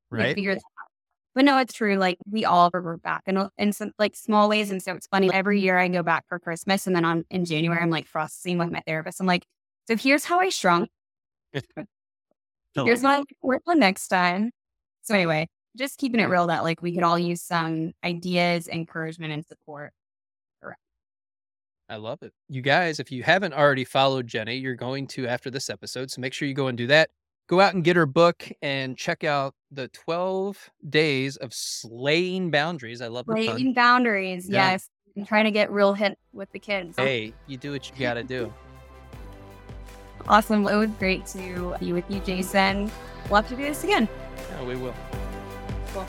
right? Figure that out. But no, it's true. Like we all revert back in, in some like small ways. And so it's funny. Every year I go back for Christmas and then on in January, I'm like processing with my therapist. I'm like, so here's how I shrunk. Oh. here's what I work on next time. So anyway, just keeping it real that like we could all use some ideas, encouragement, and support. I love it. You guys, if you haven't already followed Jenny, you're going to after this episode. So make sure you go and do that go out and get her book and check out the 12 days of slaying boundaries. I love slaying boundaries. Yeah. Yes. I'm trying to get real hit with the kids. Hey, you do what you got to do. Awesome. It was great to be with you, Jason. We'll have to do this again. Yeah, we will. Cool.